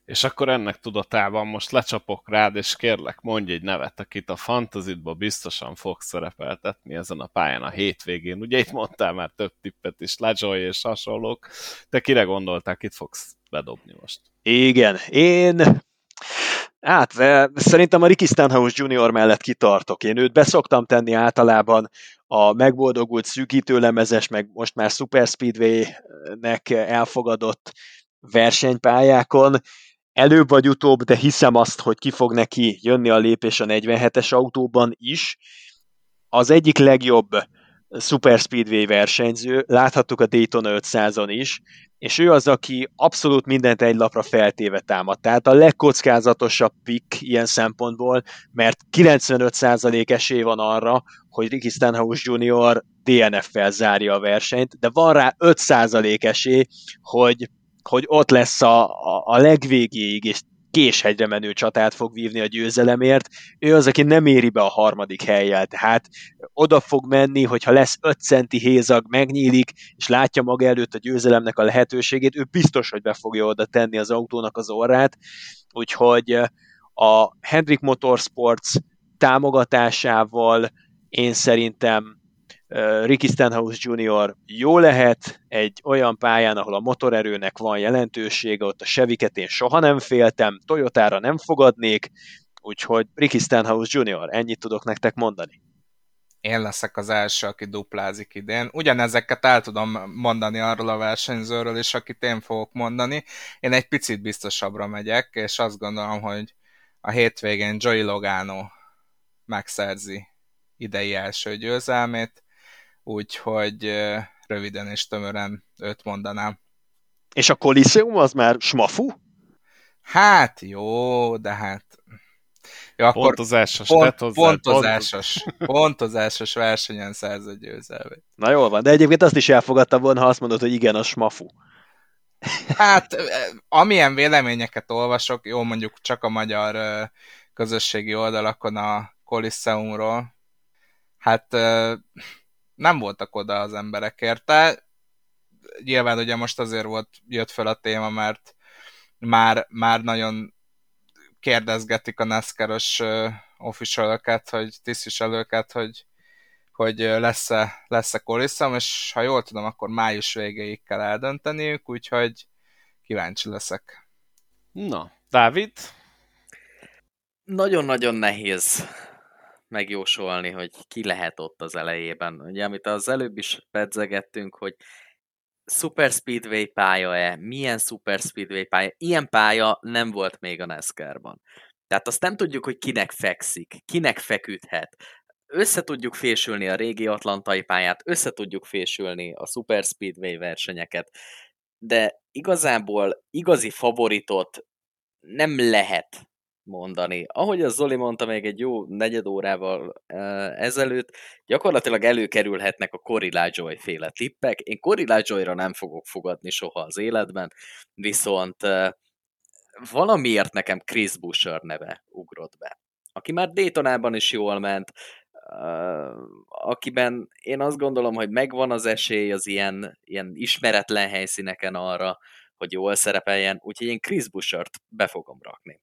És akkor ennek tudatában most lecsapok rád, és kérlek, mondj egy nevet, akit a fantazitba biztosan fog szerepeltetni ezen a pályán a hétvégén. Ugye itt mondtál már több tippet is, Lajoy és hasonlók. Te kire gondoltál, kit fogsz bedobni most? Igen, én Hát, szerintem a Ricky Stenhouse Junior mellett kitartok. Én őt beszoktam tenni általában a megboldogult szűkítőlemezes, meg most már Super Speedway-nek elfogadott versenypályákon. Előbb vagy utóbb, de hiszem azt, hogy ki fog neki jönni a lépés a 47-es autóban is. Az egyik legjobb Super Speedway versenyző, láthattuk a Daytona 500-on is, és ő az, aki abszolút mindent egy lapra feltéve támad. Tehát a legkockázatosabb pick ilyen szempontból, mert 95% esély van arra, hogy Ricky Stenhouse Jr. DNF-fel zárja a versenyt, de van rá 5% esély, hogy, hogy ott lesz a, a, a legvégéig, és késhegyre menő csatát fog vívni a győzelemért. Ő az, aki nem éri be a harmadik helyjel, tehát oda fog menni, hogyha lesz 5 centi hézag, megnyílik, és látja maga előtt a győzelemnek a lehetőségét, ő biztos, hogy be fogja oda tenni az autónak az orrát, úgyhogy a Hendrik Motorsports támogatásával én szerintem Ricky Stenhouse Jr. jó lehet egy olyan pályán, ahol a motorerőnek van jelentősége, ott a Cheviket én soha nem féltem, Toyotára nem fogadnék, úgyhogy Ricky Stenhouse Jr. ennyit tudok nektek mondani. Én leszek az első, aki duplázik idén. Ugyanezeket el tudom mondani arról a versenyzőről is, akit én fogok mondani. Én egy picit biztosabbra megyek, és azt gondolom, hogy a hétvégén Joey Logano megszerzi idei első győzelmét úgyhogy röviden és tömören őt mondanám. És a Coliseum az már smafu? Hát jó, de hát... Jó, akkor pontozásos, pont, pontozásos, pontozásos versenyen szerzett győzelmét. Na jól van, de egyébként azt is elfogadta volna, ha azt mondod, hogy igen, a smafu. Hát, amilyen véleményeket olvasok, jó, mondjuk csak a magyar közösségi oldalakon a Coliseumról, hát nem voltak oda az emberek érte. Nyilván ugye most azért volt, jött fel a téma, mert már, már nagyon kérdezgetik a NASCAR-os officialokat, hogy tisztviselőket, hogy, hogy lesz-e, lesz-e Coliseum, és ha jól tudom, akkor május végéig kell eldönteniük, úgyhogy kíváncsi leszek. Na, Dávid? Nagyon-nagyon nehéz megjósolni, hogy ki lehet ott az elejében. Ugye, amit az előbb is pedzegettünk, hogy Super Speedway pálya-e, milyen Super Speedway pálya, ilyen pálya nem volt még a NASCAR-ban. Tehát azt nem tudjuk, hogy kinek fekszik, kinek feküdhet. Össze tudjuk fésülni a régi atlantai pályát, össze tudjuk fésülni a Super Speedway versenyeket, de igazából igazi favoritot nem lehet mondani. Ahogy a Zoli mondta még egy jó negyed órával ezelőtt, gyakorlatilag előkerülhetnek a Cory Lajoy féle tippek. Én Cory Lajoyra nem fogok fogadni soha az életben, viszont valamiért nekem Chris Busher neve ugrott be. Aki már Daytonában is jól ment, akiben én azt gondolom, hogy megvan az esély az ilyen, ilyen ismeretlen helyszíneken arra, hogy jól szerepeljen, úgyhogy én Chris Bushert be fogom rakni.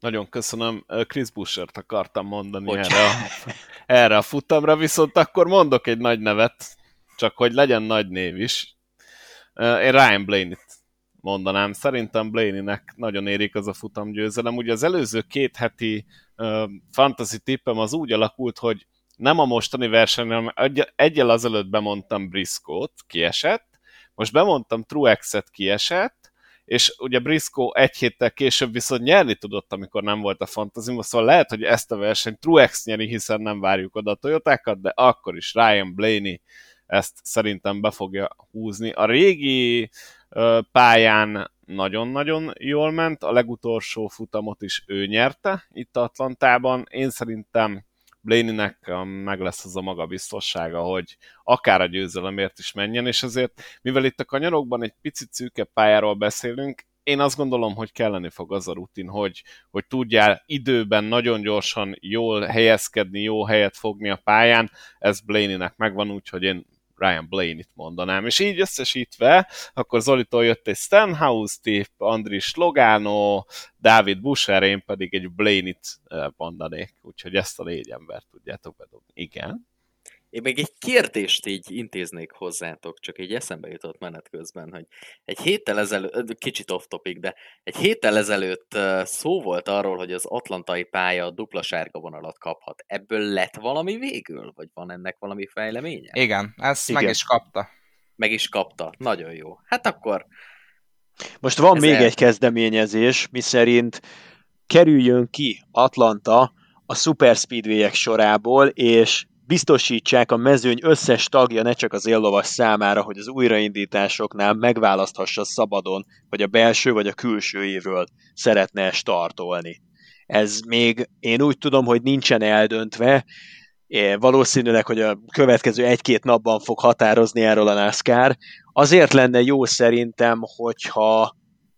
Nagyon köszönöm. Chris Bushert akartam mondani erre a, erre a futamra, viszont akkor mondok egy nagy nevet, csak hogy legyen nagy név is. Én Ryan Blaney-t mondanám. Szerintem Blaney-nek nagyon érik az a futamgyőzelem. Ugye az előző két heti uh, fantasy tippem az úgy alakult, hogy nem a mostani versenyen, hanem egy, egyel azelőtt bemondtam Briscoe-t, kiesett, most bemondtam Truex-et, kiesett, és ugye Briscoe egy héttel később viszont nyerni tudott, amikor nem volt a fantazima, szóval lehet, hogy ezt a versenyt Truex nyeri, hiszen nem várjuk oda a Toyotákat, de akkor is Ryan Blaney ezt szerintem be fogja húzni. A régi pályán nagyon-nagyon jól ment, a legutolsó futamot is ő nyerte itt Atlantában. Én szerintem Blaney-nek meg lesz az a magabiztossága, hogy akár a győzelemért is menjen, és azért, mivel itt a kanyarokban egy picit szűke pályáról beszélünk, én azt gondolom, hogy kelleni fog az a rutin, hogy, hogy tudjál időben nagyon gyorsan jól helyezkedni, jó helyet fogni a pályán, ez Blaney-nek megvan, úgyhogy én Ryan Blaney-t mondanám. És így összesítve, akkor Zolitól jött egy Stenhouse tip, Andris Logano, David Busher, én pedig egy Blaney-t eh, mondanék, úgyhogy ezt a négy embert tudjátok bedobni. Igen. Én még egy kérdést így intéznék hozzátok, csak egy eszembe jutott menet közben, hogy egy héttel ezelőtt, kicsit off topic, de egy héttel ezelőtt szó volt arról, hogy az atlantai pálya dupla sárga vonalat kaphat. Ebből lett valami végül? Vagy van ennek valami fejleménye? Igen, ezt Igen. meg is kapta. Meg is kapta. Nagyon jó. Hát akkor... Most van még el... egy kezdeményezés, miszerint kerüljön ki Atlanta a Super Speedway-ek sorából, és biztosítsák a mezőny összes tagja ne csak az éllovas számára, hogy az újraindításoknál megválaszthassa szabadon, hogy a belső vagy a külső évről szeretne startolni. Ez még én úgy tudom, hogy nincsen eldöntve, valószínűleg, hogy a következő egy-két napban fog határozni erről a NASCAR. Azért lenne jó szerintem, hogyha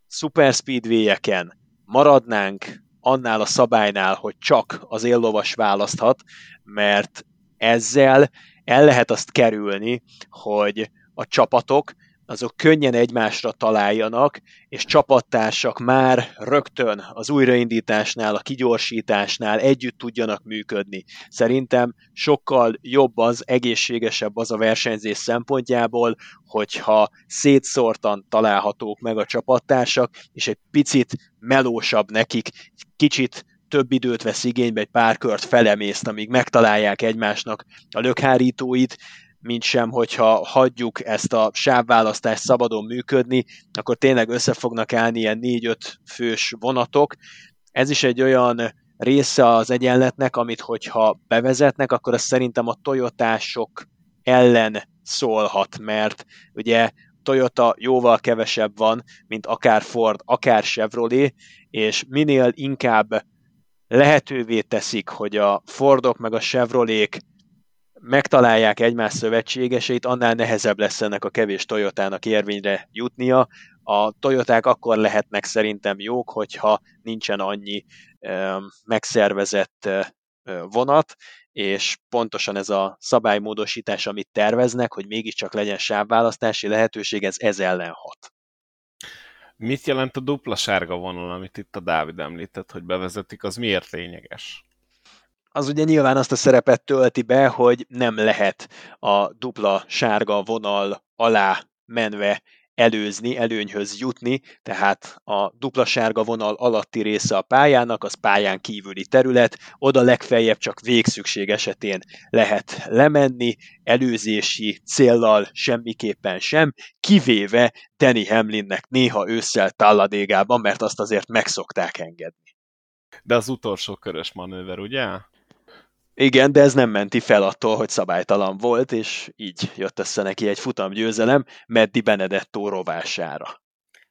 Super Speedway-eken maradnánk annál a szabálynál, hogy csak az éllovas választhat, mert ezzel el lehet azt kerülni, hogy a csapatok azok könnyen egymásra találjanak, és csapattársak már rögtön az újraindításnál, a kigyorsításnál együtt tudjanak működni. Szerintem sokkal jobb az, egészségesebb az a versenyzés szempontjából, hogyha szétszórtan találhatók meg a csapattársak, és egy picit melósabb nekik, kicsit több időt vesz igénybe, egy pár kört felemészt, amíg megtalálják egymásnak a lökhárítóit, mint sem, hogyha hagyjuk ezt a sávválasztást szabadon működni, akkor tényleg össze fognak állni ilyen 4-5 fős vonatok. Ez is egy olyan része az egyenletnek, amit hogyha bevezetnek, akkor az szerintem a Toyotások ellen szólhat, mert ugye Toyota jóval kevesebb van, mint akár Ford, akár Chevrolet, és minél inkább lehetővé teszik, hogy a Fordok meg a Chevrolék megtalálják egymás szövetségeseit, annál nehezebb lesz ennek a kevés Toyotának érvényre jutnia. A Toyoták akkor lehetnek szerintem jók, hogyha nincsen annyi ö, megszervezett ö, vonat, és pontosan ez a szabálymódosítás, amit terveznek, hogy mégiscsak legyen sávválasztási lehetőség, ez ez ellen hat. Mit jelent a dupla sárga vonal, amit itt a Dávid említett, hogy bevezetik, az miért lényeges? Az ugye nyilván azt a szerepet tölti be, hogy nem lehet a dupla sárga vonal alá menve előzni, előnyhöz jutni, tehát a dupla sárga vonal alatti része a pályának, az pályán kívüli terület, oda legfeljebb csak végszükség esetén lehet lemenni, előzési céllal semmiképpen sem, kivéve Danny Hamlinnek néha ősszel talladégában, mert azt azért megszokták engedni. De az utolsó körös manőver, ugye? Igen, de ez nem menti fel attól, hogy szabálytalan volt, és így jött össze neki egy futamgyőzelem Meddi Benedetto rovására.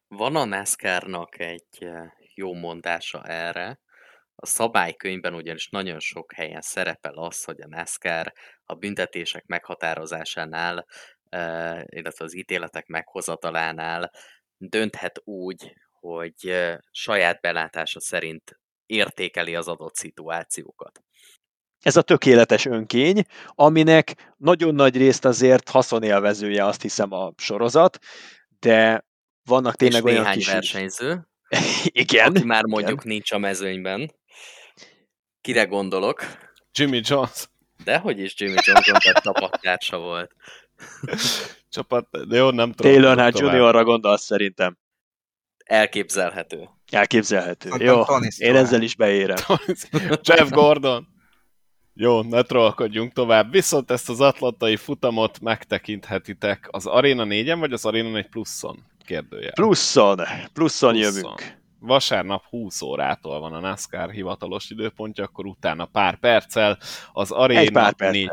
Van a NASCAR-nak egy eh, jó mondása erre. A szabálykönyvben ugyanis nagyon sok helyen szerepel az, hogy a NASCAR a büntetések meghatározásánál, eh, illetve az ítéletek meghozatalánál dönthet úgy, hogy eh, saját belátása szerint értékeli az adott szituációkat ez a tökéletes önkény, aminek nagyon nagy részt azért haszonélvezője azt hiszem a sorozat, de vannak tényleg És olyan kis... versenyző, igen, aki már mondjuk igen. nincs a mezőnyben. Kire gondolok? Jimmy Jones. Dehogy is Jimmy Johnson, tehát csapattársa volt. Csapat, de jó, nem tudom. Taylor hát Juniorra gondolsz szerintem. Elképzelhető. Elképzelhető. Jó, én ezzel is beérem. Jeff Gordon. Jó, ne trollkodjunk tovább. Viszont ezt az atlantai futamot megtekinthetitek az Arena 4-en, vagy az Arena 4 pluszon? Kérdője. Pluszon. Pluszon, pluszon jövünk. Vasárnap 20 órától van a NASCAR hivatalos időpontja, akkor utána pár perccel az Arena pár 4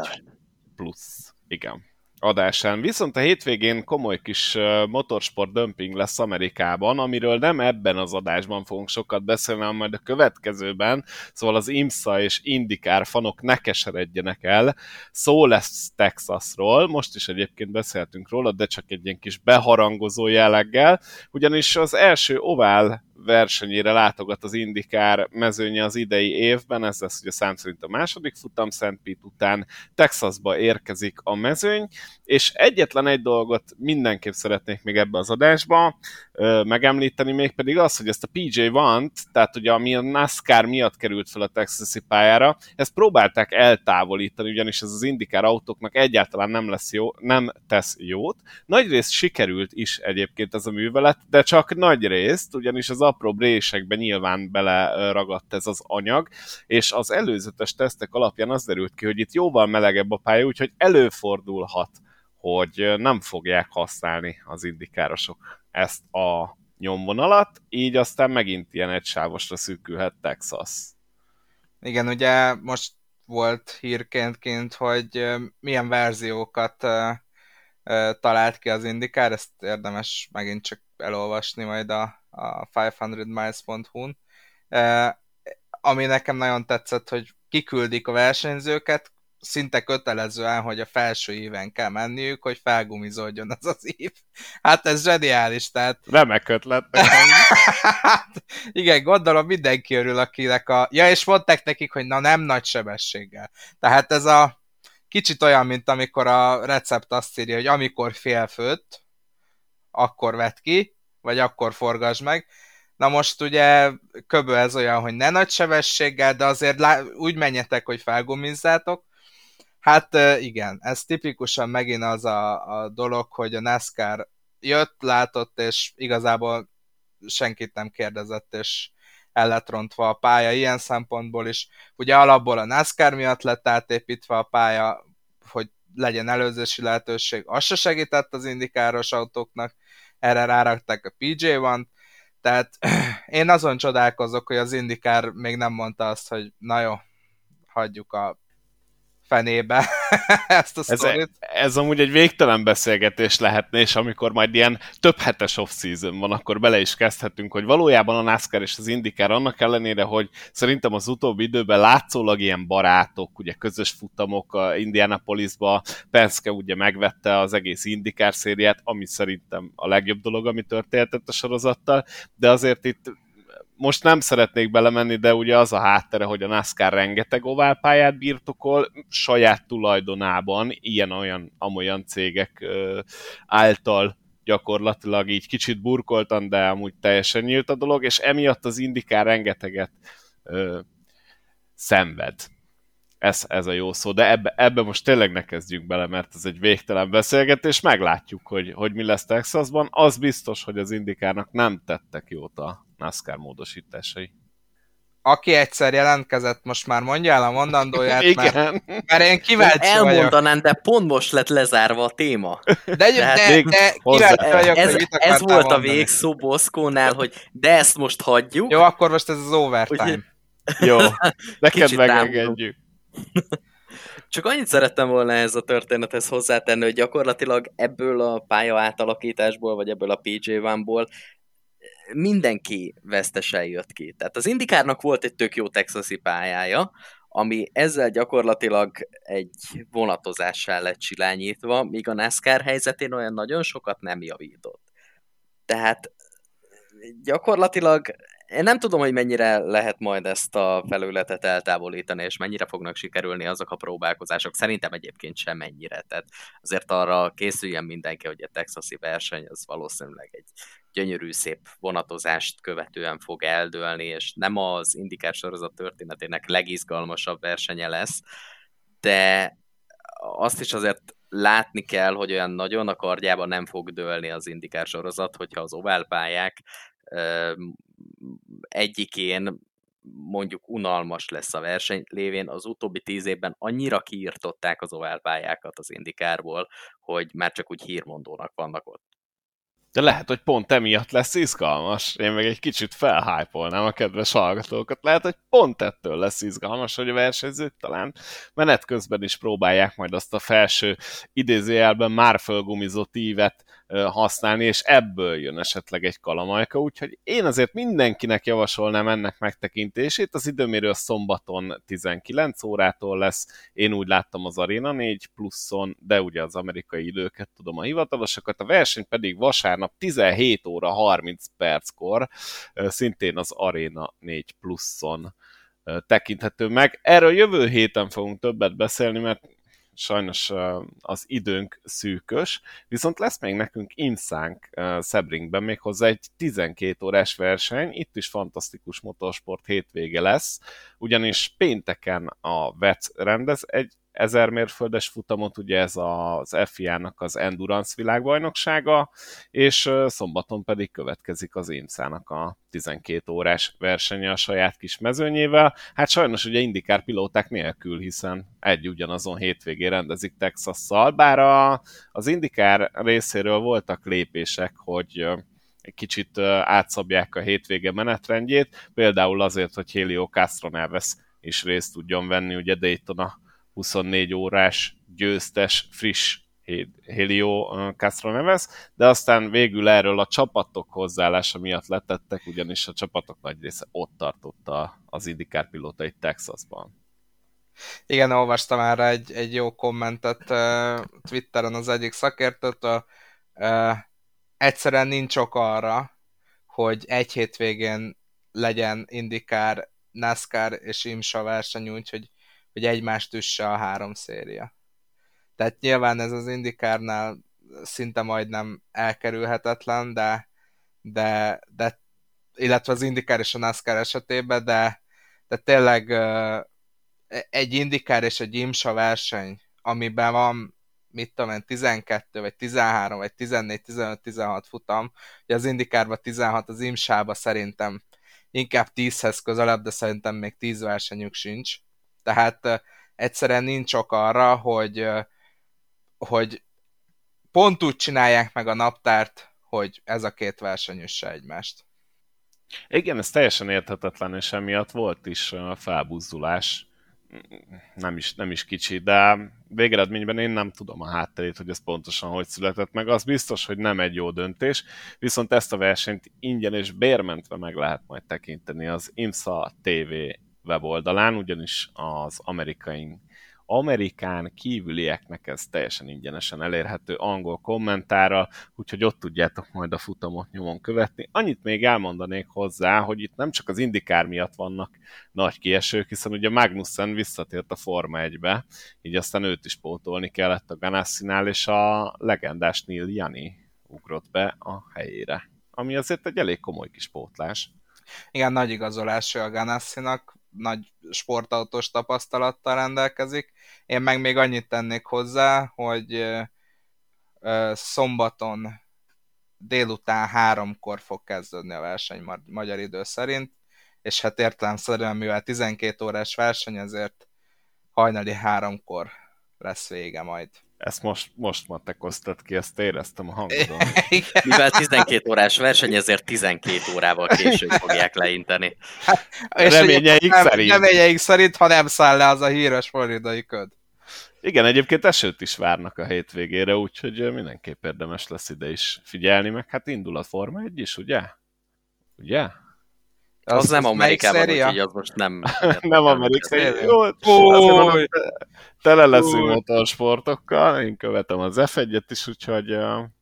plusz. Igen. Adásán. Viszont a hétvégén komoly kis motorsport dömping lesz Amerikában, amiről nem ebben az adásban fogunk sokat beszélni, hanem majd a következőben, szóval az IMSA és IndyCar fanok ne keseredjenek el. Szó lesz Texasról, most is egyébként beszéltünk róla, de csak egy ilyen kis beharangozó jelleggel, ugyanis az első ovál versenyére látogat az Indikár mezőnye az idei évben, ez lesz ugye szám szerint a második futam, Szent Pete után. Texasba érkezik a mezőny, és egyetlen egy dolgot mindenképp szeretnék még ebbe az adásba ö, megemlíteni, mégpedig az, hogy ezt a PJ Vant, tehát ugye ami a NASCAR miatt került fel a Texasi pályára, ezt próbálták eltávolítani, ugyanis ez az Indikár autóknak egyáltalán nem lesz jó, nem tesz jót. Nagyrészt sikerült is egyébként ez a művelet, de csak nagy részt, ugyanis az apró résekben nyilván beleragadt ez az anyag, és az előzetes tesztek alapján az derült ki, hogy itt jóval melegebb a pálya, úgyhogy előfordulhat, hogy nem fogják használni az indikárosok ezt a nyomvonalat, így aztán megint ilyen egysávosra szűkülhet Texas. Igen, ugye most volt hírként, hogy milyen verziókat talált ki az indikár, ezt érdemes megint csak elolvasni majd a, a 500miles.hu-n. Ami nekem nagyon tetszett, hogy kiküldik a versenyzőket, szinte kötelezően, hogy a felső éven kell menniük, hogy felgumizódjon az az ív. Hát ez zseniális, tehát... Remek ötlet. hát, igen, gondolom mindenki örül, akinek a... Ja, és mondták nekik, hogy na nem nagy sebességgel. Tehát ez a kicsit olyan, mint amikor a recept azt írja, hogy amikor félfőtt, akkor vett ki, vagy akkor forgasd meg. Na most ugye köbö ez olyan, hogy ne nagy sebességgel, de azért lá- úgy menjetek, hogy felgumizzátok. Hát igen, ez tipikusan megint az a, a dolog, hogy a NASCAR jött, látott, és igazából senkit nem kérdezett, és el lett rontva a pálya ilyen szempontból is. Ugye alapból a NASCAR miatt lett átépítve a pálya, hogy legyen előzési lehetőség, az se segített az indikáros autóknak, erre rárakták a PJ-1, tehát én azon csodálkozok, hogy az indikár még nem mondta azt, hogy na jó, hagyjuk a fenébe ezt a ez, sztorit. ez amúgy egy végtelen beszélgetés lehetne, és amikor majd ilyen több hetes off-season van, akkor bele is kezdhetünk, hogy valójában a NASCAR és az IndyCar annak ellenére, hogy szerintem az utóbbi időben látszólag ilyen barátok, ugye közös futamok a Indianapolisba, Penske ugye megvette az egész IndyCar szériát, ami szerintem a legjobb dolog, ami történhetett a sorozattal, de azért itt most nem szeretnék belemenni, de ugye az a háttere, hogy a NASCAR rengeteg oválpályát birtokol, saját tulajdonában, ilyen-olyan, amolyan cégek által gyakorlatilag így kicsit burkoltan, de amúgy teljesen nyílt a dolog, és emiatt az indikár rengeteget ö, szenved. Ez, ez a jó szó, de ebbe, ebbe most tényleg ne kezdjünk bele, mert ez egy végtelen beszélgetés, meglátjuk, hogy, hogy mi lesz Texasban. Az biztos, hogy az indikárnak nem tettek jót a NASCAR módosításai. Aki egyszer jelentkezett, most már mondja el a mondandóját, Igen. mert, mert én kíváncsi Elmondanám, de pont most lett lezárva a téma. De, de, de, de kíváncsi vagyok, ez, hogy ez volt mondani. a végszó Boszkónál, hogy de ezt most hagyjuk. Jó, akkor most ez az overtime. Úgy, Jó, neked megengedjük. Csak annyit szerettem volna ez a történethez hozzátenni, hogy gyakorlatilag ebből a pálya átalakításból, vagy ebből a PJ One-ból mindenki vesztesen jött ki. Tehát az Indikárnak volt egy tök jó texasi pályája, ami ezzel gyakorlatilag egy vonatozással lett silányítva, míg a NASCAR helyzetén olyan nagyon sokat nem javított. Tehát gyakorlatilag én nem tudom, hogy mennyire lehet majd ezt a felületet eltávolítani, és mennyire fognak sikerülni azok a próbálkozások. Szerintem egyébként sem mennyire. Tehát azért arra készüljen mindenki, hogy a texasi verseny az valószínűleg egy gyönyörű, szép vonatozást követően fog eldőlni, és nem az indikár sorozat történetének legizgalmasabb versenye lesz, de azt is azért látni kell, hogy olyan nagyon a kardjában nem fog dőlni az indikár sorozat, hogyha az oválpályák egyikén mondjuk unalmas lesz a verseny lévén, az utóbbi tíz évben annyira kiirtották az oválpályákat az indikárból, hogy már csak úgy hírmondónak vannak ott. De lehet, hogy pont emiatt lesz izgalmas. Én meg egy kicsit felhájpolnám a kedves hallgatókat. Lehet, hogy pont ettől lesz izgalmas, hogy a versenyzők talán menet közben is próbálják majd azt a felső idézőjelben már fölgumizott ívet használni, és ebből jön esetleg egy kalamajka, úgyhogy én azért mindenkinek javasolnám ennek megtekintését. Az időmérő a szombaton 19 órától lesz, én úgy láttam az Arena 4 pluszon, de ugye az amerikai időket tudom a hivatalosokat, a verseny pedig vasárnap 17 óra 30 perckor, szintén az Arena 4 pluszon tekinthető meg. Erről jövő héten fogunk többet beszélni, mert sajnos az időnk szűkös, viszont lesz még nekünk Imszánk Sebringben méghozzá egy 12 órás verseny, itt is fantasztikus motorsport hétvége lesz, ugyanis pénteken a VEC rendez egy ezer mérföldes futamot, ugye ez az FIA-nak az Endurance világbajnoksága, és szombaton pedig következik az IMSA-nak a 12 órás versenye a saját kis mezőnyével. Hát sajnos ugye indikár pilóták nélkül, hiszen egy ugyanazon hétvégén rendezik Texasszal, bár a, az indikár részéről voltak lépések, hogy egy kicsit átszabják a hétvége menetrendjét, például azért, hogy Helio Castroneves is részt tudjon venni ugye Daytona 24 órás győztes, friss Helio Castro Neves, de aztán végül erről a csapatok hozzáállása miatt letettek, ugyanis a csapatok nagy része ott tartotta az IndyCar pilóta itt Texasban. Igen, olvastam már egy, egy jó kommentet uh, Twitteren az egyik szakértőtől. Uh, egyszerűen nincs ok arra, hogy egy hétvégén legyen IndyCar, NASCAR és IMSA verseny, úgyhogy hogy egymást üsse a három széria. Tehát nyilván ez az indikárnál szinte majdnem elkerülhetetlen, de, de, de illetve az indikár és a NASCAR esetében, de, de tényleg egy indikár és egy IMSA verseny, amiben van mit tudom én, 12, vagy 13, vagy 14, 15, 16 futam, ugye az indikárban 16, az imsába szerintem inkább 10-hez közelebb, de szerintem még 10 versenyük sincs. Tehát egyszerűen nincs ok arra, hogy, hogy pont úgy csinálják meg a naptárt, hogy ez a két verseny üsse egymást. Igen, ez teljesen érthetetlen, és emiatt volt is felbuzdulás. Nem is, nem is kicsi, de végeredményben én nem tudom a hátterét, hogy ez pontosan hogy született meg. Az biztos, hogy nem egy jó döntés, viszont ezt a versenyt ingyen és bérmentve meg lehet majd tekinteni az IMSA TV weboldalán, ugyanis az amerikai Amerikán kívülieknek ez teljesen ingyenesen elérhető angol kommentára, úgyhogy ott tudjátok majd a futamot nyomon követni. Annyit még elmondanék hozzá, hogy itt nem csak az indikár miatt vannak nagy kiesők, hiszen ugye Magnussen visszatért a Forma 1-be, így aztán őt is pótolni kellett a Ganassinál, és a legendás Neil Jani ugrott be a helyére, ami azért egy elég komoly kis pótlás. Igen, nagy igazolás a Ganassinak, nagy sportautós tapasztalattal rendelkezik. Én meg még annyit tennék hozzá, hogy szombaton délután háromkor fog kezdődni a verseny magyar idő szerint, és hát értelemszerűen, mivel 12 órás verseny, ezért hajnali háromkor lesz vége majd. Ezt most, most matekoztad ki, ezt éreztem a hangodon. Mivel 12 órás verseny, ezért 12 órával később fogják leinteni. Hát, reményeik nem, szerint. Reményeik szerint, ha nem száll le az a híres floridai köd. Igen, egyébként esőt is várnak a hétvégére, úgyhogy mindenképp érdemes lesz ide is figyelni, meg hát indul a Forma 1 is, ugye? Ugye? Az, az nem Amerikában, úgyhogy az most nem... nem amerikai. Jó, tele leszünk motorsportokkal, én követem az F1-et is, úgyhogy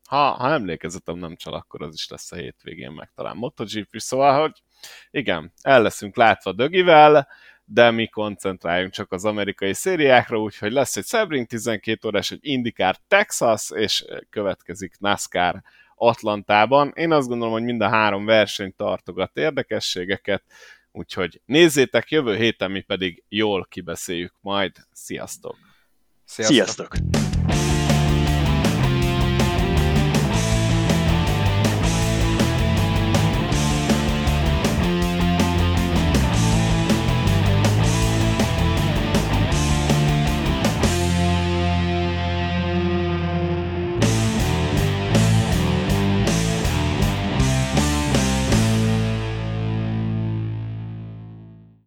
ha, ha emlékezetem nem csal, akkor az is lesz a hétvégén, meg talán MotoGP. Is, szóval, hogy igen, el leszünk látva Dögivel, de mi koncentráljunk csak az amerikai szériákra, úgyhogy lesz egy Sebring 12 órás, egy IndyCar Texas, és következik NASCAR Atlantában. Én azt gondolom, hogy mind a három verseny tartogat érdekességeket, úgyhogy nézzétek, jövő héten mi pedig jól kibeszéljük majd. Sziasztok! Sziasztok! Sziasztok.